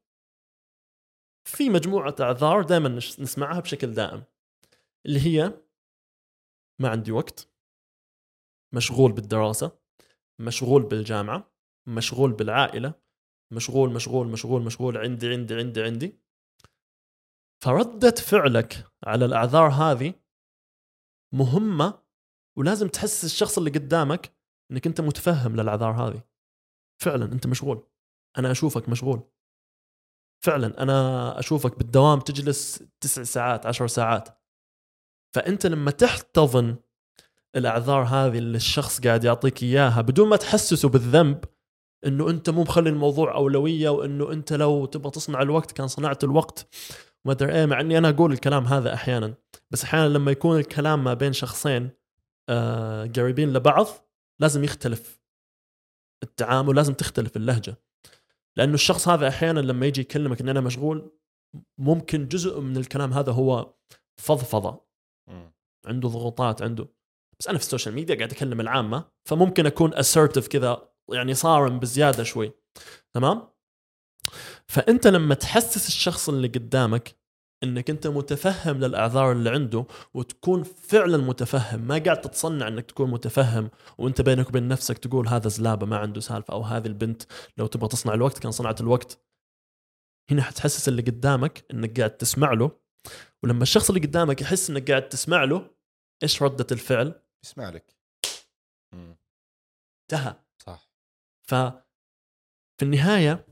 في مجموعة أعذار دائما نسمعها بشكل دائم اللي هي ما عندي وقت مشغول بالدراسة مشغول بالجامعة مشغول بالعائلة مشغول مشغول مشغول مشغول عندي عندي عندي عندي فردة فعلك على الأعذار هذه مهمة ولازم تحسس الشخص اللي قدامك إنك أنت متفهم للأعذار هذه. فعلا أنت مشغول. أنا أشوفك مشغول. فعلا أنا أشوفك بالدوام تجلس تسع ساعات عشر ساعات. فأنت لما تحتضن الأعذار هذه اللي الشخص قاعد يعطيك إياها بدون ما تحسسه بالذنب إنه أنت مو مخلي الموضوع أولوية وإنه أنت لو تبغى تصنع الوقت كان صنعت الوقت. ما أدري إيه مع إني أنا أقول الكلام هذا أحيانا. بس أحيانا لما يكون الكلام ما بين شخصين آه قريبين لبعض لازم يختلف. التعامل لازم تختلف اللهجة. لأنه الشخص هذا أحيانا لما يجي يكلمك إن أنا مشغول ممكن جزء من الكلام هذا هو فضفضة. عنده ضغوطات عنده. بس أنا في ال social media قاعد أكلم العامة فممكن أكون assertive كذا يعني صارم بزيادة شوي. تمام؟ فأنت لما تحسس الشخص اللي قدامك إنك أنت متفهم للأعذار اللي عنده وتكون فعلا متفهم ما قاعد تتصنع إنك تكون متفهم وأنت بينك وبين نفسك تقول هذا زلابة ما عنده سالفة أو هذه البنت لو تبغى تصنع الوقت كان صنعت الوقت. هنا حتحسس اللي قدامك إنك قاعد تسمع له ولما الشخص اللي قدامك يحس إنك قاعد تسمع له إيش ردة الفعل؟ يسمع لك. انتهى. ف في النهاية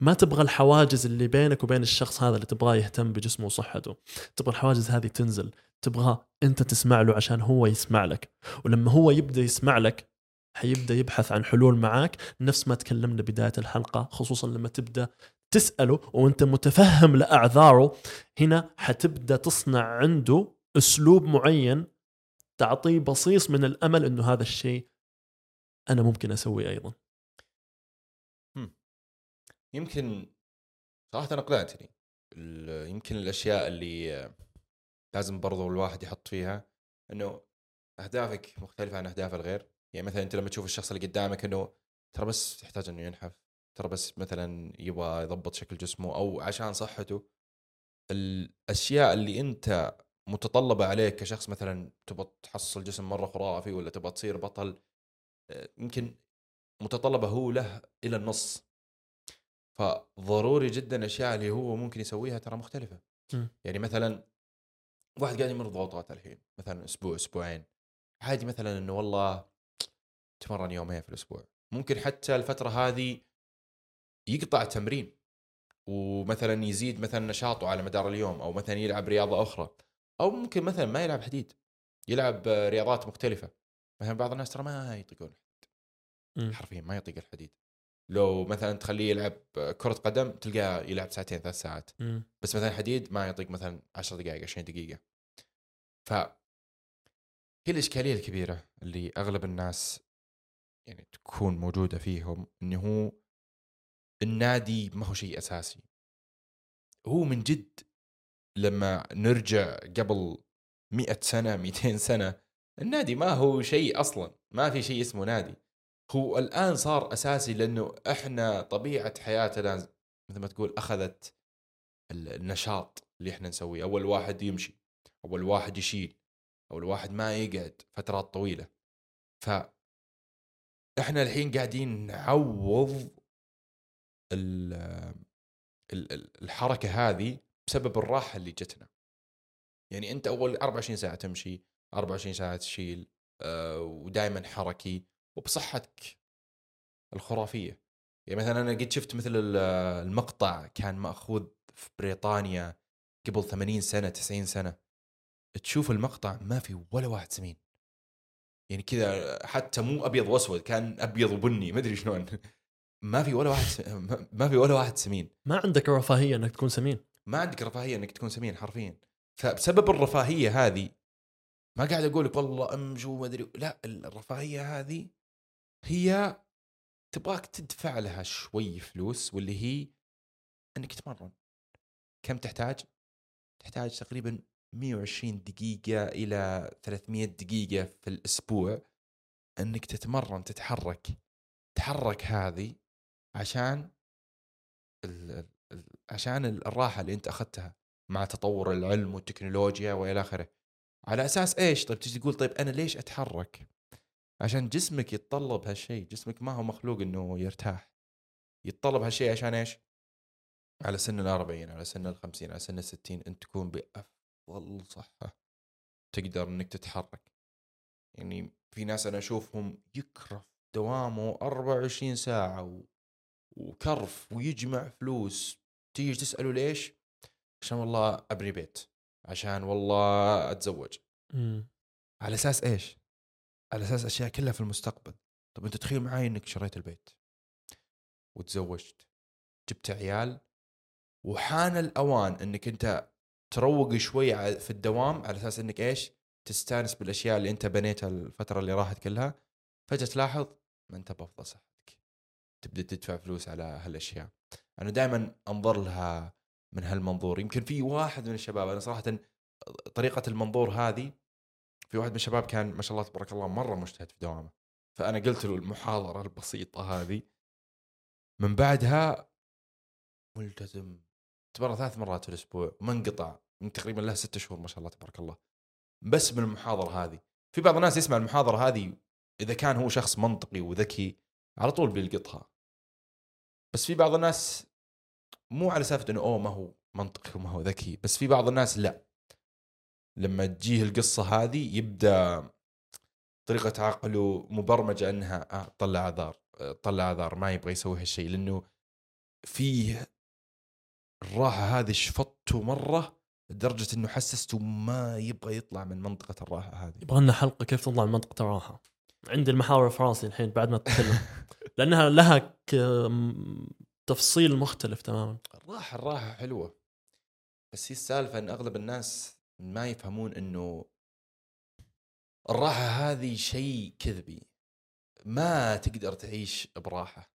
ما تبغى الحواجز اللي بينك وبين الشخص هذا اللي تبغاه يهتم بجسمه وصحته. تبغى الحواجز هذه تنزل. تبغى أنت تسمع له عشان هو يسمع لك. ولما هو يبدأ يسمع لك حيبدأ يبحث عن حلول معاك نفس ما تكلمنا بداية الحلقة خصوصا لما تبدأ تسأله وأنت متفهم لأعذاره هنا حتبدأ تصنع عنده أسلوب معين تعطيه بصيص من الأمل إنه هذا الشيء أنا ممكن أسويه أيضا. يمكن صراحة أنا اقنعتني يمكن الأشياء اللي لازم برضو الواحد يحط فيها إنه أهدافك مختلفة عن أهداف الغير. يعني مثلا أنت لما تشوف الشخص اللي قدامك إنه ترى بس يحتاج إنه ينحف ترى بس مثلا يبغى يضبط شكل جسمه أو عشان صحته الأشياء اللي أنت متطلبة عليك كشخص مثلا تبغى تحصل جسم مرة خرافي ولا تبغى تصير بطل يمكن متطلبة هو له إلى النص. فضروري جدا الاشياء اللي هو ممكن يسويها ترى مختلفة. مم. يعني مثلا واحد قاعد يمر ضغوطات الحين مثلا أسبوع أسبوعين. عادي مثلا إنه والله تمرن يومين في الأسبوع. ممكن حتى الفترة هذه يقطع تمرين ومثلا يزيد مثلا نشاطه على مدار اليوم أو مثلا يلعب رياضة أخرى أو ممكن مثلا ما يلعب حديد يلعب رياضات مختلفة. مثلا بعض الناس ترى ما يطيقون مم. حرفيا ما يطيق الحديد. لو مثلا تخليه يلعب كرة قدم تلقاه يلعب ساعتين ثلاث ساعات. مم. بس مثلا حديد ما يطيق مثلا 10 دقائق 20 دقيقة. ف هي الإشكالية الكبيرة اللي أغلب الناس يعني تكون موجودة فيهم إنه هو النادي ما هو شيء أساسي. هو من جد لما نرجع قبل مئة سنة 200 سنة النادي ما هو شيء أصلا. ما في شيء اسمه نادي. هو الآن صار أساسي لأنه إحنا طبيعة حياتنا مثل ما تقول أخذت ال- النشاط اللي إحنا نسويه. أول واحد يمشي أول واحد يشيل أول واحد ما يقعد فترات طويلة. ف إحنا الحين قاعدين نعوض ال- ال- ال- الحركة هذه بسبب الراحة اللي جتنا. يعني أنت أول 24 ساعة تمشي 24 ساعة تشيل آه، ودائما حركي. وبصحتك الخرافية. يعني مثلا أنا قد شفت مثل ال- المقطع كان مأخوذ في بريطانيا قبل 80 سنة 90 سنة. تشوف المقطع ما في ولا واحد سمين. يعني كذا حتى مو أبيض وأسود كان أبيض وبني ما أدري شلون. ما في ولا واحد. ما- ما في ولا واحد سمين. ما عندك رفاهية إنك تكون سمين. ما عندك رفاهية إنك تكون سمين حرفيا. فبسبب الرفاهية هذه ما قاعد أقول لك والله امشي وما أدري لا الرفاهية هذه هي تبغاك تدفع لها شوي فلوس واللي هي إنك تتمرن كم تحتاج؟ تحتاج تقريبا 120 دقيقة إلى 300 دقيقة في الأسبوع إنك تتمرن تتحرك تحرك هذه عشان ال ال عشان الراحة اللي أنت أخذتها مع تطور العلم والتكنولوجيا وإلى آخره على أساس إيش؟ طيب تجي تقول طيب أنا ليش أتحرك؟ عشان جسمك يتطلب هالشيء، جسمك ما هو مخلوق إنه يرتاح. يتطلب هالشيء عشان إيش؟ على سن الأربعين على سن الخمسين على سن الستين أنت تكون بأفضل صحة تقدر أنك تتحرك. يعني في ناس أنا أشوفهم يكرف دوامه 24 ساعة و... وكرف ويجمع فلوس. تيجي تسأله ليش؟ عشان والله أبني بيت. عشان والله أتزوج. على أساس إيش؟ على أساس أشياء كلها في المستقبل. طب أنت تخيل معي أنك شريت البيت وتزوجت جبت عيال وحان الأوان إنك أنت تروق شوي في الدوام على أساس إنك إيش؟ تستانس بالأشياء اللي أنت بنيتها الفترة اللي راحت كلها. فجأة تلاحظ ما أنت بأفضل صحتك. تبدأ تدفع فلوس على هالأشياء. أنا دائما أنظر لها من هالمنظور. يمكن في واحد من الشباب أنا صراحة طريقة المنظور هذه في واحد من الشباب كان ما شاء الله تبارك الله مرة مجتهد في دوامه. فأنا قلت له المحاضرة البسيطة هذه. من بعدها ملتزم تمرن ثلاث مرات في الأسبوع ما انقطع من تقريبا له ست شهور ما شاء الله تبارك الله. بس من المحاضرة هذه. في بعض الناس يسمع المحاضرة هذه إذا كان هو شخص منطقي وذكي على طول بيلقطها. بس في بعض الناس مو على سالفة إنه أوه ما هو منطقي وما هو ذكي بس في بعض الناس لا. لما تجيه القصة هذه يبدأ طريقة عقله مبرمجة أنها آه طلع اعذار آه طلع اعذار ما يبغى يسوي هالشيء لأنه فيه الراحة هذه شفطته مرة لدرجة إنه حسسته ما يبغى يطلع من منطقة الراحة هذه. يبغى لنا حلقة كيف تطلع من منطقة الراحة. عندي المحاور في راسي الحين بعد ما تتكلم. لأنها لها تفصيل مختلف تماما. الراحة الراحة حلوة. بس هي السالفة إن أغلب الناس ما يفهمون إنه الراحة هذه شيء كذبي. ما تقدر تعيش براحة.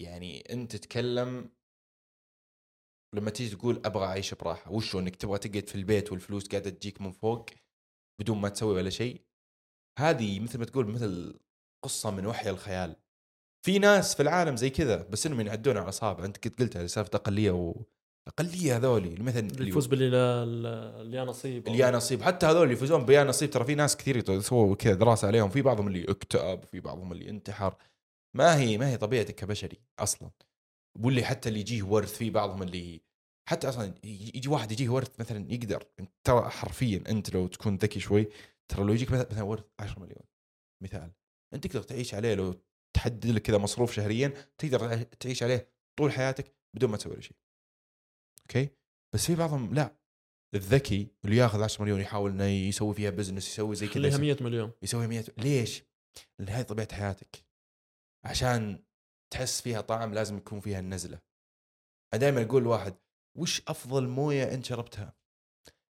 يعني أنت تتكلم لما تيجي تقول أبغى أعيش براحة وش هو؟ إنك تبغى تقعد في البيت والفلوس قاعدة تجيك من فوق بدون ما تسوي ولا شيء. هذه مثل ما تقول مثل قصة من وحي الخيال. في ناس في العالم زي كذا بس إنهم ينعدون على اصابع أنت قلتها سالفه أقلية و أقلية هذولي مثلا اللي يفوز باللي اللي نصيب اللي يا نصيب. حتى هذول اللي يفوزون بيا نصيب ترى في ناس كثير سووا كذا دراسة عليهم في بعضهم اللي اكتئب في بعضهم اللي انتحر ما هي ما هي طبيعتك كبشري أصلا. واللي حتى اللي يجيه ورث في بعضهم اللي حتى أصلا يجي واحد يجيه ورث مثلا يقدر. انت ترى حرفيا أنت لو تكون ذكي شوي ترى لو يجيك مثلا مثلاً ورث 10 مليون مثال. أنت تقدر تعيش عليه لو تحدد لك كذا مصروف شهريا تقدر تعيش عليه طول حياتك بدون ما تسوي شيء. okay؟ بس في بعضهم لا الذكي اللي ياخذ 10 مليون يحاول إنه يسوي فيها business يسوي زي كذا خليها يسوي- 100 مليون. يسوي 100 ليش؟ لأن هاي طبيعة حياتك. عشان تحس فيها طعم لازم يكون فيها النزلة. أنا دائما أقول لواحد وش أفضل موية أنت شربتها؟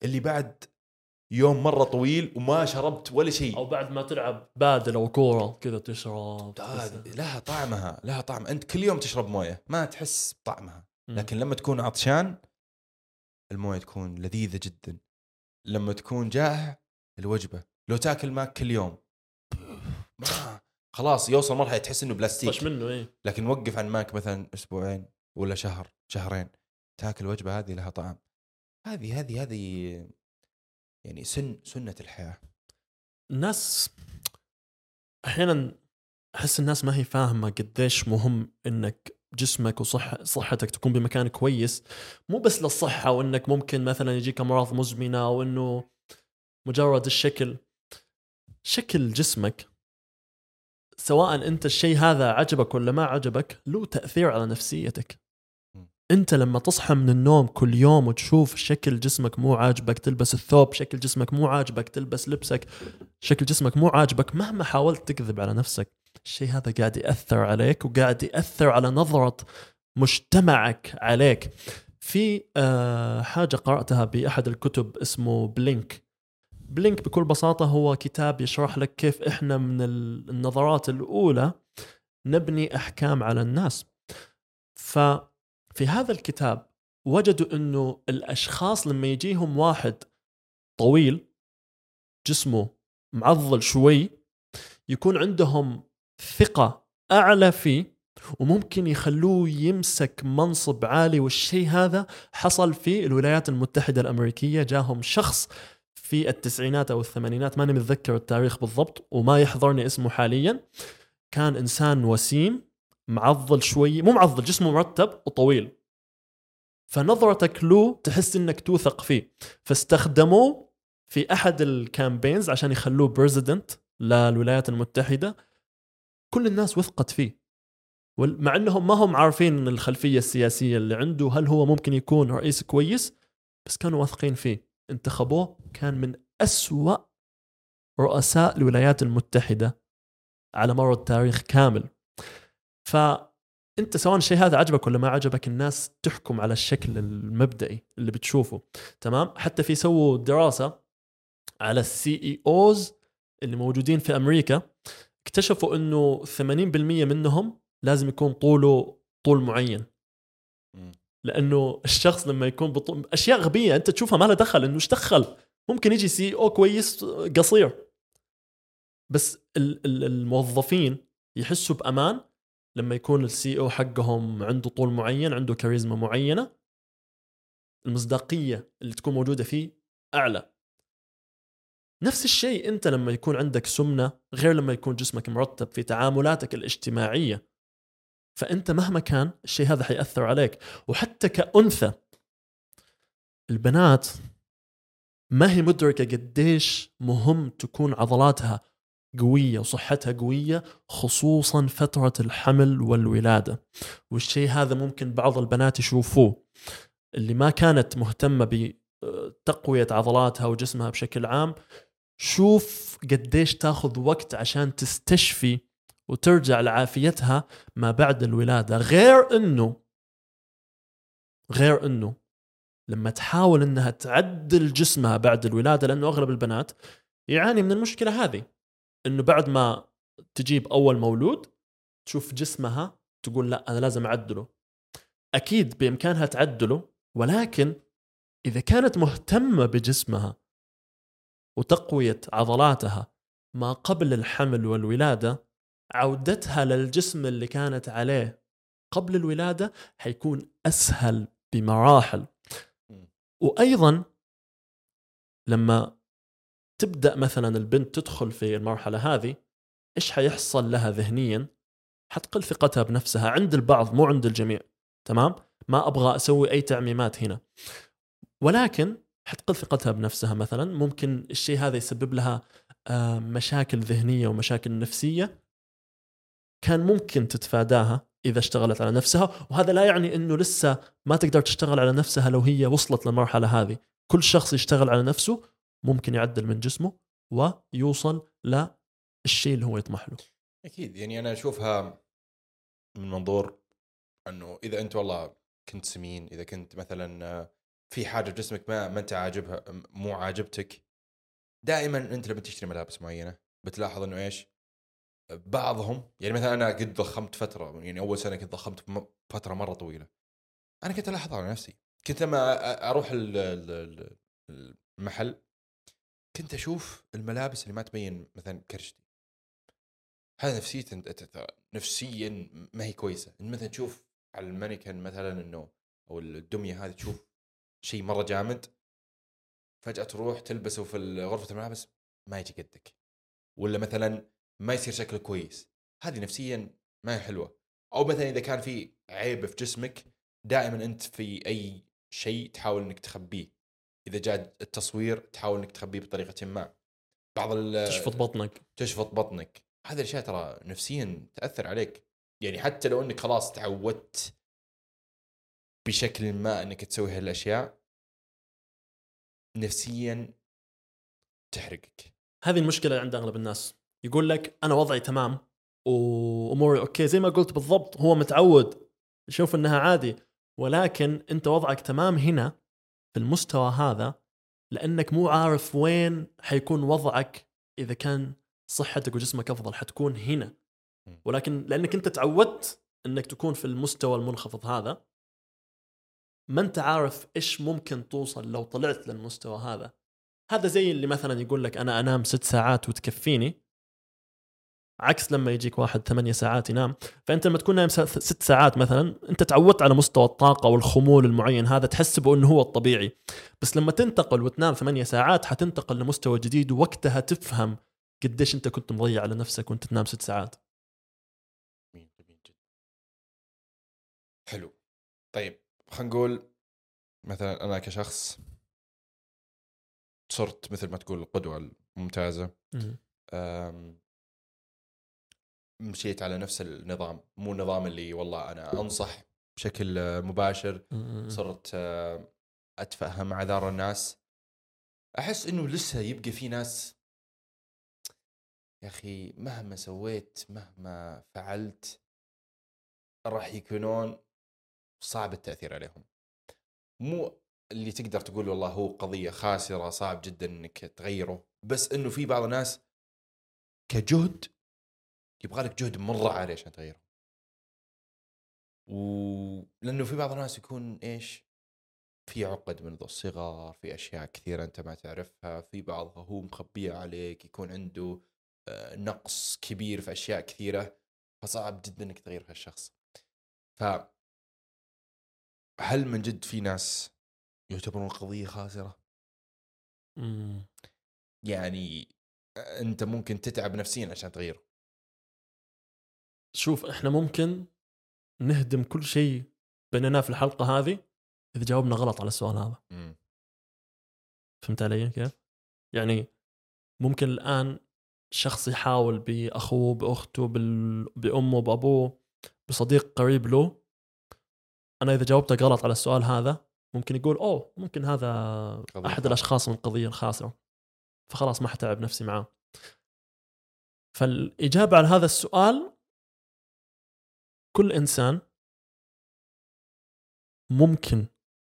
اللي بعد يوم مرة طويل وما شربت ولا شيء. أو بعد ما تلعب بادل أو كورة كذا تشرب. هذه لها طعمها لها طعم. أنت كل يوم تشرب موية ما تحس بطعمها. لكن لما تكون عطشان الموية تكون لذيذة جدا. لما تكون جائع الوجبة. لو تاكل ماك كل يوم. ما خلاص يوصل مرحلة تحس إنه طش بلاستيك منه إيه. لكن وقف عن ماك مثلا أسبوعين ولا شهر شهرين تاكل وجبة هذه لها طعم. هذه هذه هذه يعني سن سنة الحياة. الناس أحيانا أحس الناس ما هي فاهمة قديش مهم إنك جسمك وصح صحتك تكون بمكان كويس. مو بس للصحة وإنك ممكن مثلا يجيك أمراض مزمنة أو إنه مجرد الشكل. شكل جسمك سواء أنت الشيء هذا عجبك ولا ما عجبك له تأثير على نفسيتك. أنت لما تصحى من النوم كل يوم وتشوف شكل جسمك مو عاجبك تلبس الثوب شكل جسمك مو عاجبك تلبس لبسك شكل جسمك مو عاجبك مهما حاولت تكذب على نفسك. الشيء هذا قاعد يأثر عليك وقاعد يأثر على نظرة مجتمعك عليك. في آه، حاجة قرأتها بأحد الكتب اسمه بلينك بلينك بكل بساطة هو كتاب يشرح لك كيف إحنا من ال- النظرات الأولى نبني أحكام على الناس. ففي هذا الكتاب وجدوا إنه الأشخاص لما يجيهم واحد طويل جسمه معضل شوي يكون عندهم ثقة أعلى فيه وممكن يخلوه يمسك منصب عالي. والشيء هذا حصل في الولايات المتحدة الأمريكية. جاهم شخص في التسعينات أو الثمانينات ماني متذكر التاريخ بالضبط وما يحضرني اسمه حاليا. كان إنسان وسيم معضل شوي مو معضل جسمه مرتب وطويل. فنظرتك له تحس إنك توثق فيه. فاستخدموه في أحد ال campaigns عشان يخلوه president للولايات المتحدة. كل الناس وثقت فيه. مع إنهم ما هم عارفين الخلفية السياسية اللي عنده هل هو ممكن يكون رئيس كويس؟ بس كانوا واثقين فيه. انتخبوه كان من أسوأ رؤساء الولايات المتحدة على مر التاريخ كامل. فأنت سواء الشيء هذا عجبك ولا ما عجبك الناس تحكم على الشكل المبدئي اللي بتشوفه. تمام؟ حتى في سووا دراسة على ال CEOs اللي موجودين في أمريكا. اكتشفوا إنه 80% منهم لازم يكون طوله طول معين. لأنه الشخص لما يكون بطول أشياء غبية أنت تشوفها ما لها دخل إنه إيش دخل؟ ممكن يجي CEO كويس قصير. بس ال- ال- الموظفين يحسوا بأمان لما يكون ال CEO حقهم عنده طول معين عنده كاريزما معينة. المصداقية اللي تكون موجودة فيه أعلى. نفس الشيء انت لما يكون عندك سمنة غير لما يكون جسمك مرتب في تعاملاتك الاجتماعية. فانت مهما كان الشيء هذا حيأثر عليك. وحتى كأنثى البنات ما هي مدركة قديش مهم تكون عضلاتها قوية وصحتها قوية خصوصا فترة الحمل والولادة. والشيء هذا ممكن بعض البنات يشوفوه. اللي ما كانت مهتمة بتقوية عضلاتها وجسمها بشكل عام شوف قديش تاخذ وقت عشان تستشفي وترجع لعافيتها ما بعد الولادة. غير إنه غير إنه لما تحاول إنها تعدل جسمها بعد الولادة لأنه أغلب البنات يعاني من المشكلة هذه إنه بعد ما تجيب أول مولود تشوف جسمها تقول لا أنا لازم أعدله. أكيد بإمكانها تعدله ولكن إذا كانت مهتمة بجسمها وتقوية عضلاتها ما قبل الحمل والولادة عودتها للجسم اللي كانت عليه قبل الولادة حيكون أسهل بمراحل. وأيضا لما تبدأ مثلا البنت تدخل في المرحلة هذه إيش حيحصل لها ذهنيا؟ حتقل ثقتها بنفسها عند البعض مو عند الجميع تمام؟ ما أبغى أسوي أي تعميمات هنا. ولكن حتقل ثقتها بنفسها مثلا. ممكن الشيء هذا يسبب لها آه، مشاكل ذهنية ومشاكل نفسية كان ممكن تتفاداها إذا اشتغلت على نفسها. وهذا لا يعني إنه لسه ما تقدر تشتغل على نفسها لو هي وصلت للمرحلة هذه. كل شخص يشتغل على نفسه ممكن يعدل من جسمه ويوصل للشيء اللي هو يطمح له. أكيد. يعني أنا أشوفها من منظور إنه إذا أنت والله كنت سمين إذا كنت مثلا في حاجة بجسمك ما ما انت عاجبها مو عاجبتك. دائما انت لما تشتري ملابس معينة بتلاحظ انه إيش؟ بعضهم يعني مثلا أنا قد ضخمت فترة يعني أول سنة كنت ضخمت فترة مرة طويلة. أنا كنت ألاحظ على نفسي. كنت لما أروح ال- ال- ال- المحل كنت أشوف الملابس اللي ما تبين مثلا كرشتي. هذا أنت- نفسيا ما هي كويسة. مثلا تشوف على المانيكن مثلا إنه أو الدمية هذه تشوف شيء مرة جامد فجأة تروح تلبسه في غرفة الملابس ما يجي قدك. ولا مثلا ما يصير شكله كويس. هذه نفسيا ما هي حلوة. أو مثلا إذا كان في عيب في جسمك دائما أنت في أي شيء تحاول إنك تخبيه. إذا جاء التصوير تحاول إنك تخبيه بطريقة ما. بعض ال- تشفط بطنك. تشفط بطنك. هذه الأشياء ترى نفسيا تأثر عليك. يعني حتى لو إنك خلاص تعودت بشكل ما إنك تسوي هالأشياء نفسيا تحرقك. هذه المشكلة عند أغلب الناس. يقول لك أنا وضعي تمام وأموري أوكي. زي ما قلت بالضبط هو متعود يشوف إنها عادي ولكن أنت وضعك تمام هنا في المستوى هذا لأنك مو عارف وين حيكون وضعك إذا كان صحتك وجسمك أفضل حتكون هنا. ولكن لأنك أنت تعودت إنك تكون في المستوى المنخفض هذا ما أنت عارف إيش ممكن توصل لو طلعت للمستوى هذا؟ هذا زي اللي مثلا يقول لك أنا أنام ست ساعات وتكفيني. عكس لما يجيك واحد ثمانية ساعات ينام. فأنت لما تكون نايم ست ساعات مثلا أنت تعودت على مستوى الطاقة والخمول المعين هذا تحسبه انه هو الطبيعي. بس لما تنتقل وتنام ثمانية ساعات حتنتقل لمستوى جديد ووقتها تفهم قديش أنت كنت مضيع على نفسك وأنت تنام ست ساعات. جميل جدا. حلو. طيب خلينا نقول مثلا أنا كشخص صرت مثل ما تقول القدوة الممتازة. مشيت على نفس النظام مو النظام اللي والله أنا أنصح بشكل مباشر. صرت آه، أتفهم أعذار الناس. أحس إنه لسه يبقى في ناس يا أخي مهما سويت مهما فعلت راح يكونون صعب التأثير عليهم. مو اللي تقدر تقول والله هو قضية خاسرة صعب جدا إنك تغيره بس إنه في بعض الناس كجهد يبغى لك جهد مرة عالي عشان تغيره. ولأنه في بعض الناس يكون إيش؟ في عقد منذ الصغر في أشياء كثيرة أنت ما تعرفها في بعضها هو مخبيها عليك يكون عنده آه، نقص كبير في أشياء كثيرة فصعب جدا إنك تغير هالشخص. ف هل من جد في ناس يعتبرون قضية خاسرة مم. يعني أنت ممكن تتعب نفسيا عشان تغيره شوف إحنا ممكن نهدم كل شيء بنيناه في الحلقة هذه إذا جاوبنا غلط على السؤال هذا مم. فهمت علي كيف؟ يعني ممكن الآن شخص يحاول بأخوه بأخته بال... بأمه بأبوه بصديق قريب له أنا إذا جاوبتك غلط على السؤال هذا ممكن يقول أوه ممكن هذا أحد. الأشخاص من القضية الخاسره فخلاص ما حتعب نفسي معاه. فالإجابة على هذا السؤال كل إنسان ممكن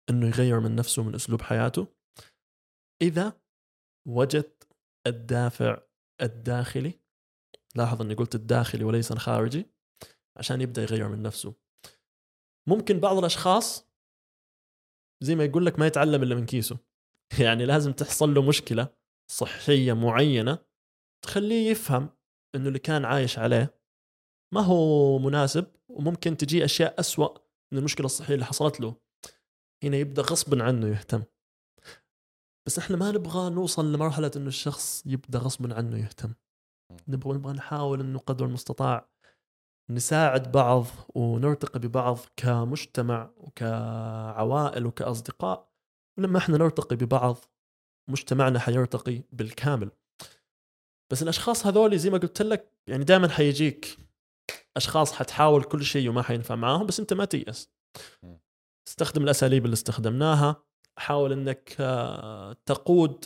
إنه يغير من نفسه من أسلوب حياته إذا وجد الدافع الداخلي. لاحظ إني قلت الداخلي وليس الخارجي عشان يبدأ يغير من نفسه. ممكن بعض الأشخاص زي ما يقول لك ما يتعلم إلا من كيسه. يعني لازم تحصل له مشكلة صحية معينة تخليه يفهم إنه اللي كان عايش عليه ما هو مناسب وممكن تجي أشياء أسوأ من المشكلة الصحية اللي حصلت له. هنا يبدأ غصبا عنه يهتم. بس إحنا ما نبغى نوصل لمرحلة إنه الشخص يبدأ غصبا عنه يهتم. نبغى نبغى نحاول إنه قدر المستطاع نساعد بعض ونرتقي ببعض كمجتمع وكعوائل وكأصدقاء. ولما إحنا نرتقي ببعض مجتمعنا حيرتقي بالكامل. بس الأشخاص هذول زي ما قلت لك يعني دائما حيجيك أشخاص حتحاول كل شيء وما حينفع معاهم بس أنت ما تيأس. استخدم الأساليب اللي استخدمناها. حاول إنك آه، تقود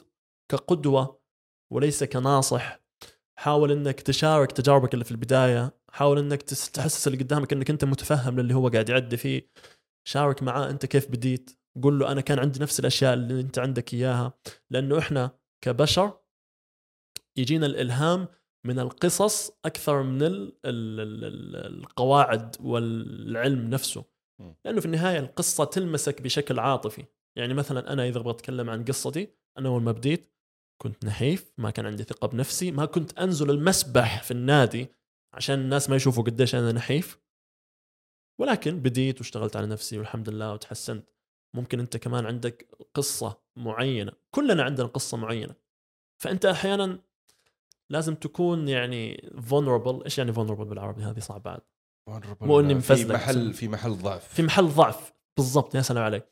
كقدوة وليس كناصح. حاول إنك تشارك تجاربك اللي في البداية حاول إنك تحسس اللي قدامك إنك أنت متفهم للي هو قاعد يعدي فيه. شارك معاه أنت كيف بديت. قول له أنا كان عندي نفس الأشياء اللي أنت عندك إياها. لأنه إحنا كبشر يجينا الإلهام من القصص أكثر من ال ال ال ال القواعد والعلم نفسه. لأنه في النهاية القصة تلمسك بشكل عاطفي. يعني مثلا أنا إذا أبغى أتكلم عن قصتي أنا أول ما بديت كنت نحيف ما كان عندي ثقة بنفسي ما كنت أنزل المسبح في النادي عشان الناس ما يشوفوا قديش أنا نحيف. ولكن بديت واشتغلت على نفسي والحمد لله وتحسنت. ممكن أنت كمان عندك قصة معينة كلنا عندنا قصة معينة. فأنت أحيانا لازم تكون يعني vulnerable. إيش يعني vulnerable بالعربي هذه؟ صعب بعد. مو في مفزلك. محل في محل ضعف. في محل ضعف. بالضبط يا سلام عليك.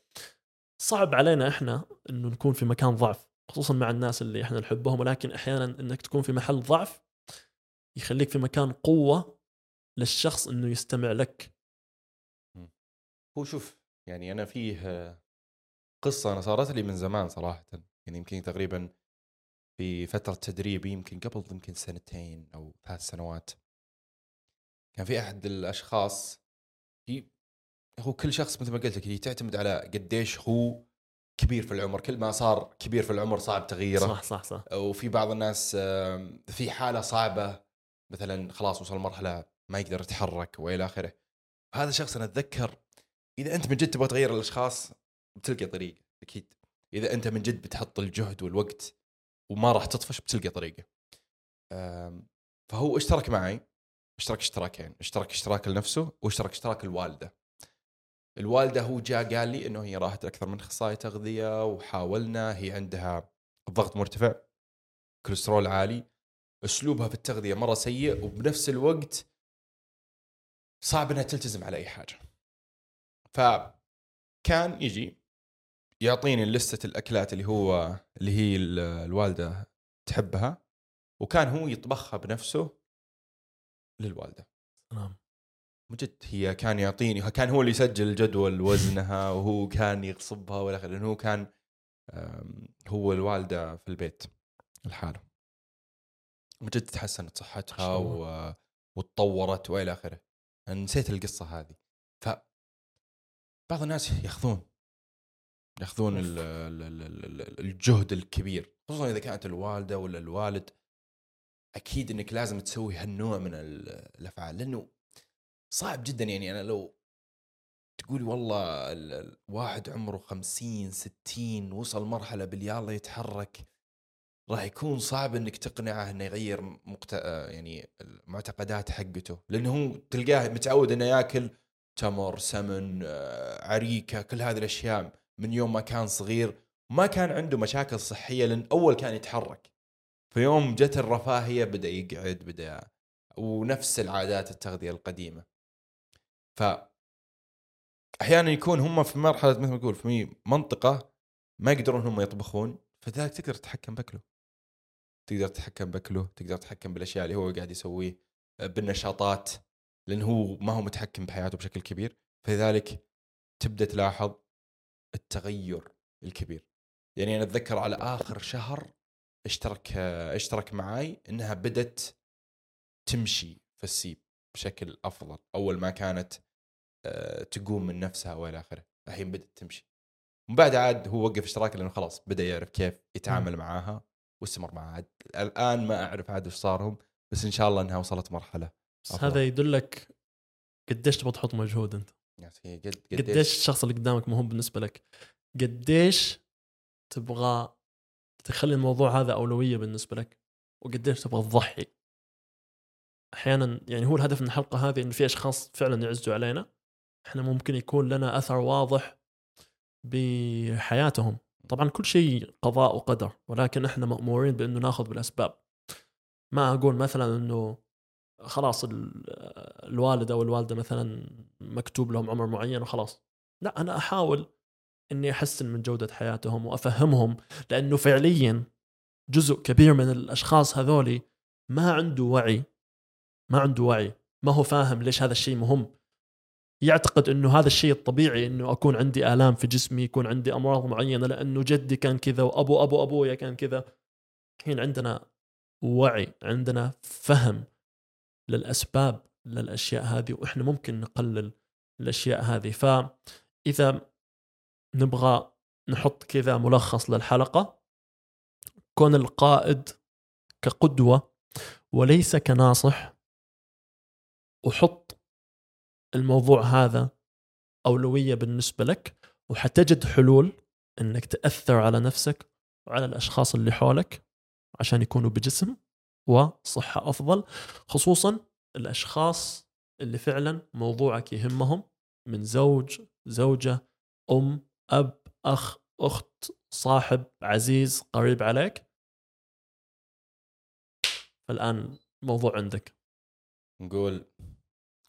صعب علينا إحنا إنه نكون في مكان ضعف. خصوصا مع الناس اللي إحنا نحبهم ولكن أحيانا إنك تكون في محل ضعف يخليك في مكان قوة للشخص إنه يستمع لك. هو شوف يعني أنا فيه آه، قصة أنا صارت لي من زمان صراحة. يعني يمكن تقريبا في فترة تدريبي يمكن قبل يمكن سنتين أو ثلاث سنوات. كان في أحد الأشخاص هو كل شخص مثل ما قلت لك تعتمد على قديش هو كبير في العمر كل ما صار كبير في العمر صعب تغييره. صح صح صح. وفي بعض الناس في حالة صعبة مثلا خلاص وصل مرحلة ما يقدر يتحرك وإلى آخره. هذا الشخص أنا أتذكر إذا أنت من جد تبغى تغير الأشخاص بتلقى طريقة أكيد. إذا أنت من جد بتحط الجهد والوقت وما راح تطفش بتلقى طريقة. فهو اشترك معي اشترك اشتراكين اشترك اشتراك لنفسه واشترك اشتراك الوالده الوالدة هو جاء قال لي إنه هي راحت أكثر من أخصائي تغذية وحاولنا هي عندها الضغط مرتفع كوليسترول عالي أسلوبها في التغذية مرة سيء وبنفس الوقت صعب إنها تلتزم على أي حاجة. فكان يجي يعطيني لستة الأكلات اللي هو اللي هي ال- الوالدة تحبها وكان هو يطبخها بنفسه للوالدة. نعم. جد هي كان يعطيني كان هو اللي يسجل جدول وزنها وهو كان يغصبها والى آخره لأنه هو كان هو الوالدة في البيت لحاله من جد تحسنت صحتها. و... وتطورت والى آخره. نسيت القصة هذه. ف بعض الناس يأخذون يأخذون ال- ال- ال- ال- ال- الجهد الكبير خصوصا إذا كانت الوالدة ولا الوالد أكيد إنك لازم تسوي هالنوع من ال- الأفعال لأنه صعب جدا يعني أنا لو تقولي والله ال- ال- واحد عمره خمسين ستين وصل مرحلة باليلا يتحرك راح يكون صعب إنك تقنعه إنه يغير مقت... يعني المعتقدات حقته. لأنه هو تلقاه متعود إنه ياكل تمر سمن آه، عريكة كل هذه الأشياء من يوم ما كان صغير ما كان عنده مشاكل صحية لأن أول كان يتحرك. فيوم جت الرفاهية بدأ يقعد بدأ ونفس العادات التغذية القديمة. ف أحيانا يكون هم في مرحلة مثل ما تقول في منطقة ما يقدرون هم يطبخون فذلك تقدر تتحكم بأكله. تقدر تتحكم بأكله تقدر تتحكم بالأشياء اللي هو قاعد يسويه بالنشاطات لأنه هو ما هو متحكم بحياته بشكل كبير. فلذلك تبدأ تلاحظ التغير الكبير. يعني أنا أتذكر على آخر شهر اشترك اشترك معاي إنها بدت تمشي في السيب بشكل أفضل. أول ما كانت تقوم من نفسها والى آخره. الحين بدأت تمشي. من بعد عاد هو وقف اشتراك لأنه خلاص بدأ يعرف كيف يتعامل معاها واستمر معها. عاد الآن ما أعرف عاد وش صارهم بس إن شاء الله إنها وصلت مرحلة بس أفضل. هذا يدلك قديش تبغى تحط مجهود أنت. يعني قد قديش؟ الشخص اللي قدامك مهم بالنسبة لك؟ قديش تبغى تخلي الموضوع هذا أولوية بالنسبة لك؟ وقديش تبغى تضحي؟ أحيانا يعني هو الهدف من الحلقة هذه انه في أشخاص فعلا يعزوا علينا. إحنا ممكن يكون لنا أثر واضح بحياتهم. طبعا كل شيء قضاء وقدر ولكن إحنا مأمورين بإنه نأخذ بالأسباب. ما أقول مثلا إنه خلاص ال- الوالد أو الوالدة مثلا مكتوب لهم عمر معين وخلاص. لا أنا أحاول إني أحسن من جودة حياتهم وأفهمهم لأنه فعليا جزء كبير من الأشخاص هذولي ما عنده وعي. ما عنده وعي. ما هو فاهم ليش هذا الشيء مهم. يعتقد إنه هذا الشيء الطبيعي إنه أكون عندي آلام في جسمي يكون عندي أمراض معينة لأنه جدي كان كذا وأبو أبو أبويا كان كذا. الحين عندنا وعي عندنا فهم للأسباب للأشياء هذه وإحنا ممكن نقلل الأشياء هذه. فإذا نبغى نحط كذا ملخص للحلقة كون القائد كقدوة وليس كناصح وحط الموضوع هذا أولوية بالنسبة لك وحتجد حلول إنك تأثر على نفسك وعلى الأشخاص اللي حولك عشان يكونوا بجسم وصحة أفضل خصوصا الأشخاص اللي فعلا موضوعك يهمهم من زوج زوجة أم أب أخ أخت صاحب عزيز قريب عليك. فالآن الموضوع عندك. نقول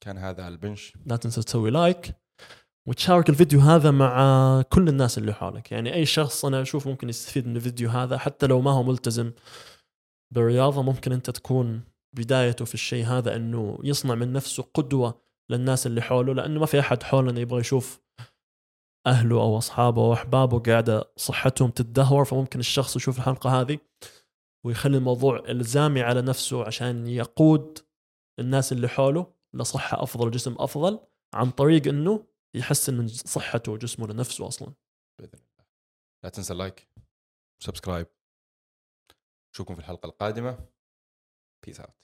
كان هذا البنش. لا تنسى تسوي لايك وتشارك الفيديو هذا مع كل الناس اللي حولك. يعني أي شخص أنا أشوف ممكن يستفيد من الفيديو هذا حتى لو ما هو ملتزم بالرياضة ممكن أنت تكون بدايته في الشيء هذا إنه يصنع من نفسه قدوة للناس اللي حوله لأنه ما في أحد حولنا يبغى يشوف أهله أو أصحابه أو أحبابه قاعدة صحتهم تتدهور فممكن الشخص يشوف الحلقة هذه ويخلي الموضوع إلزامي على نفسه عشان يقود الناس اللي حوله. لصحة أفضل وجسم أفضل عن طريق إنه يحسن من صحته وجسمه لنفسه أصلا. بإذن الله. لا تنسى ال like subscribe نشوفكم في الحلقة القادمة. peace out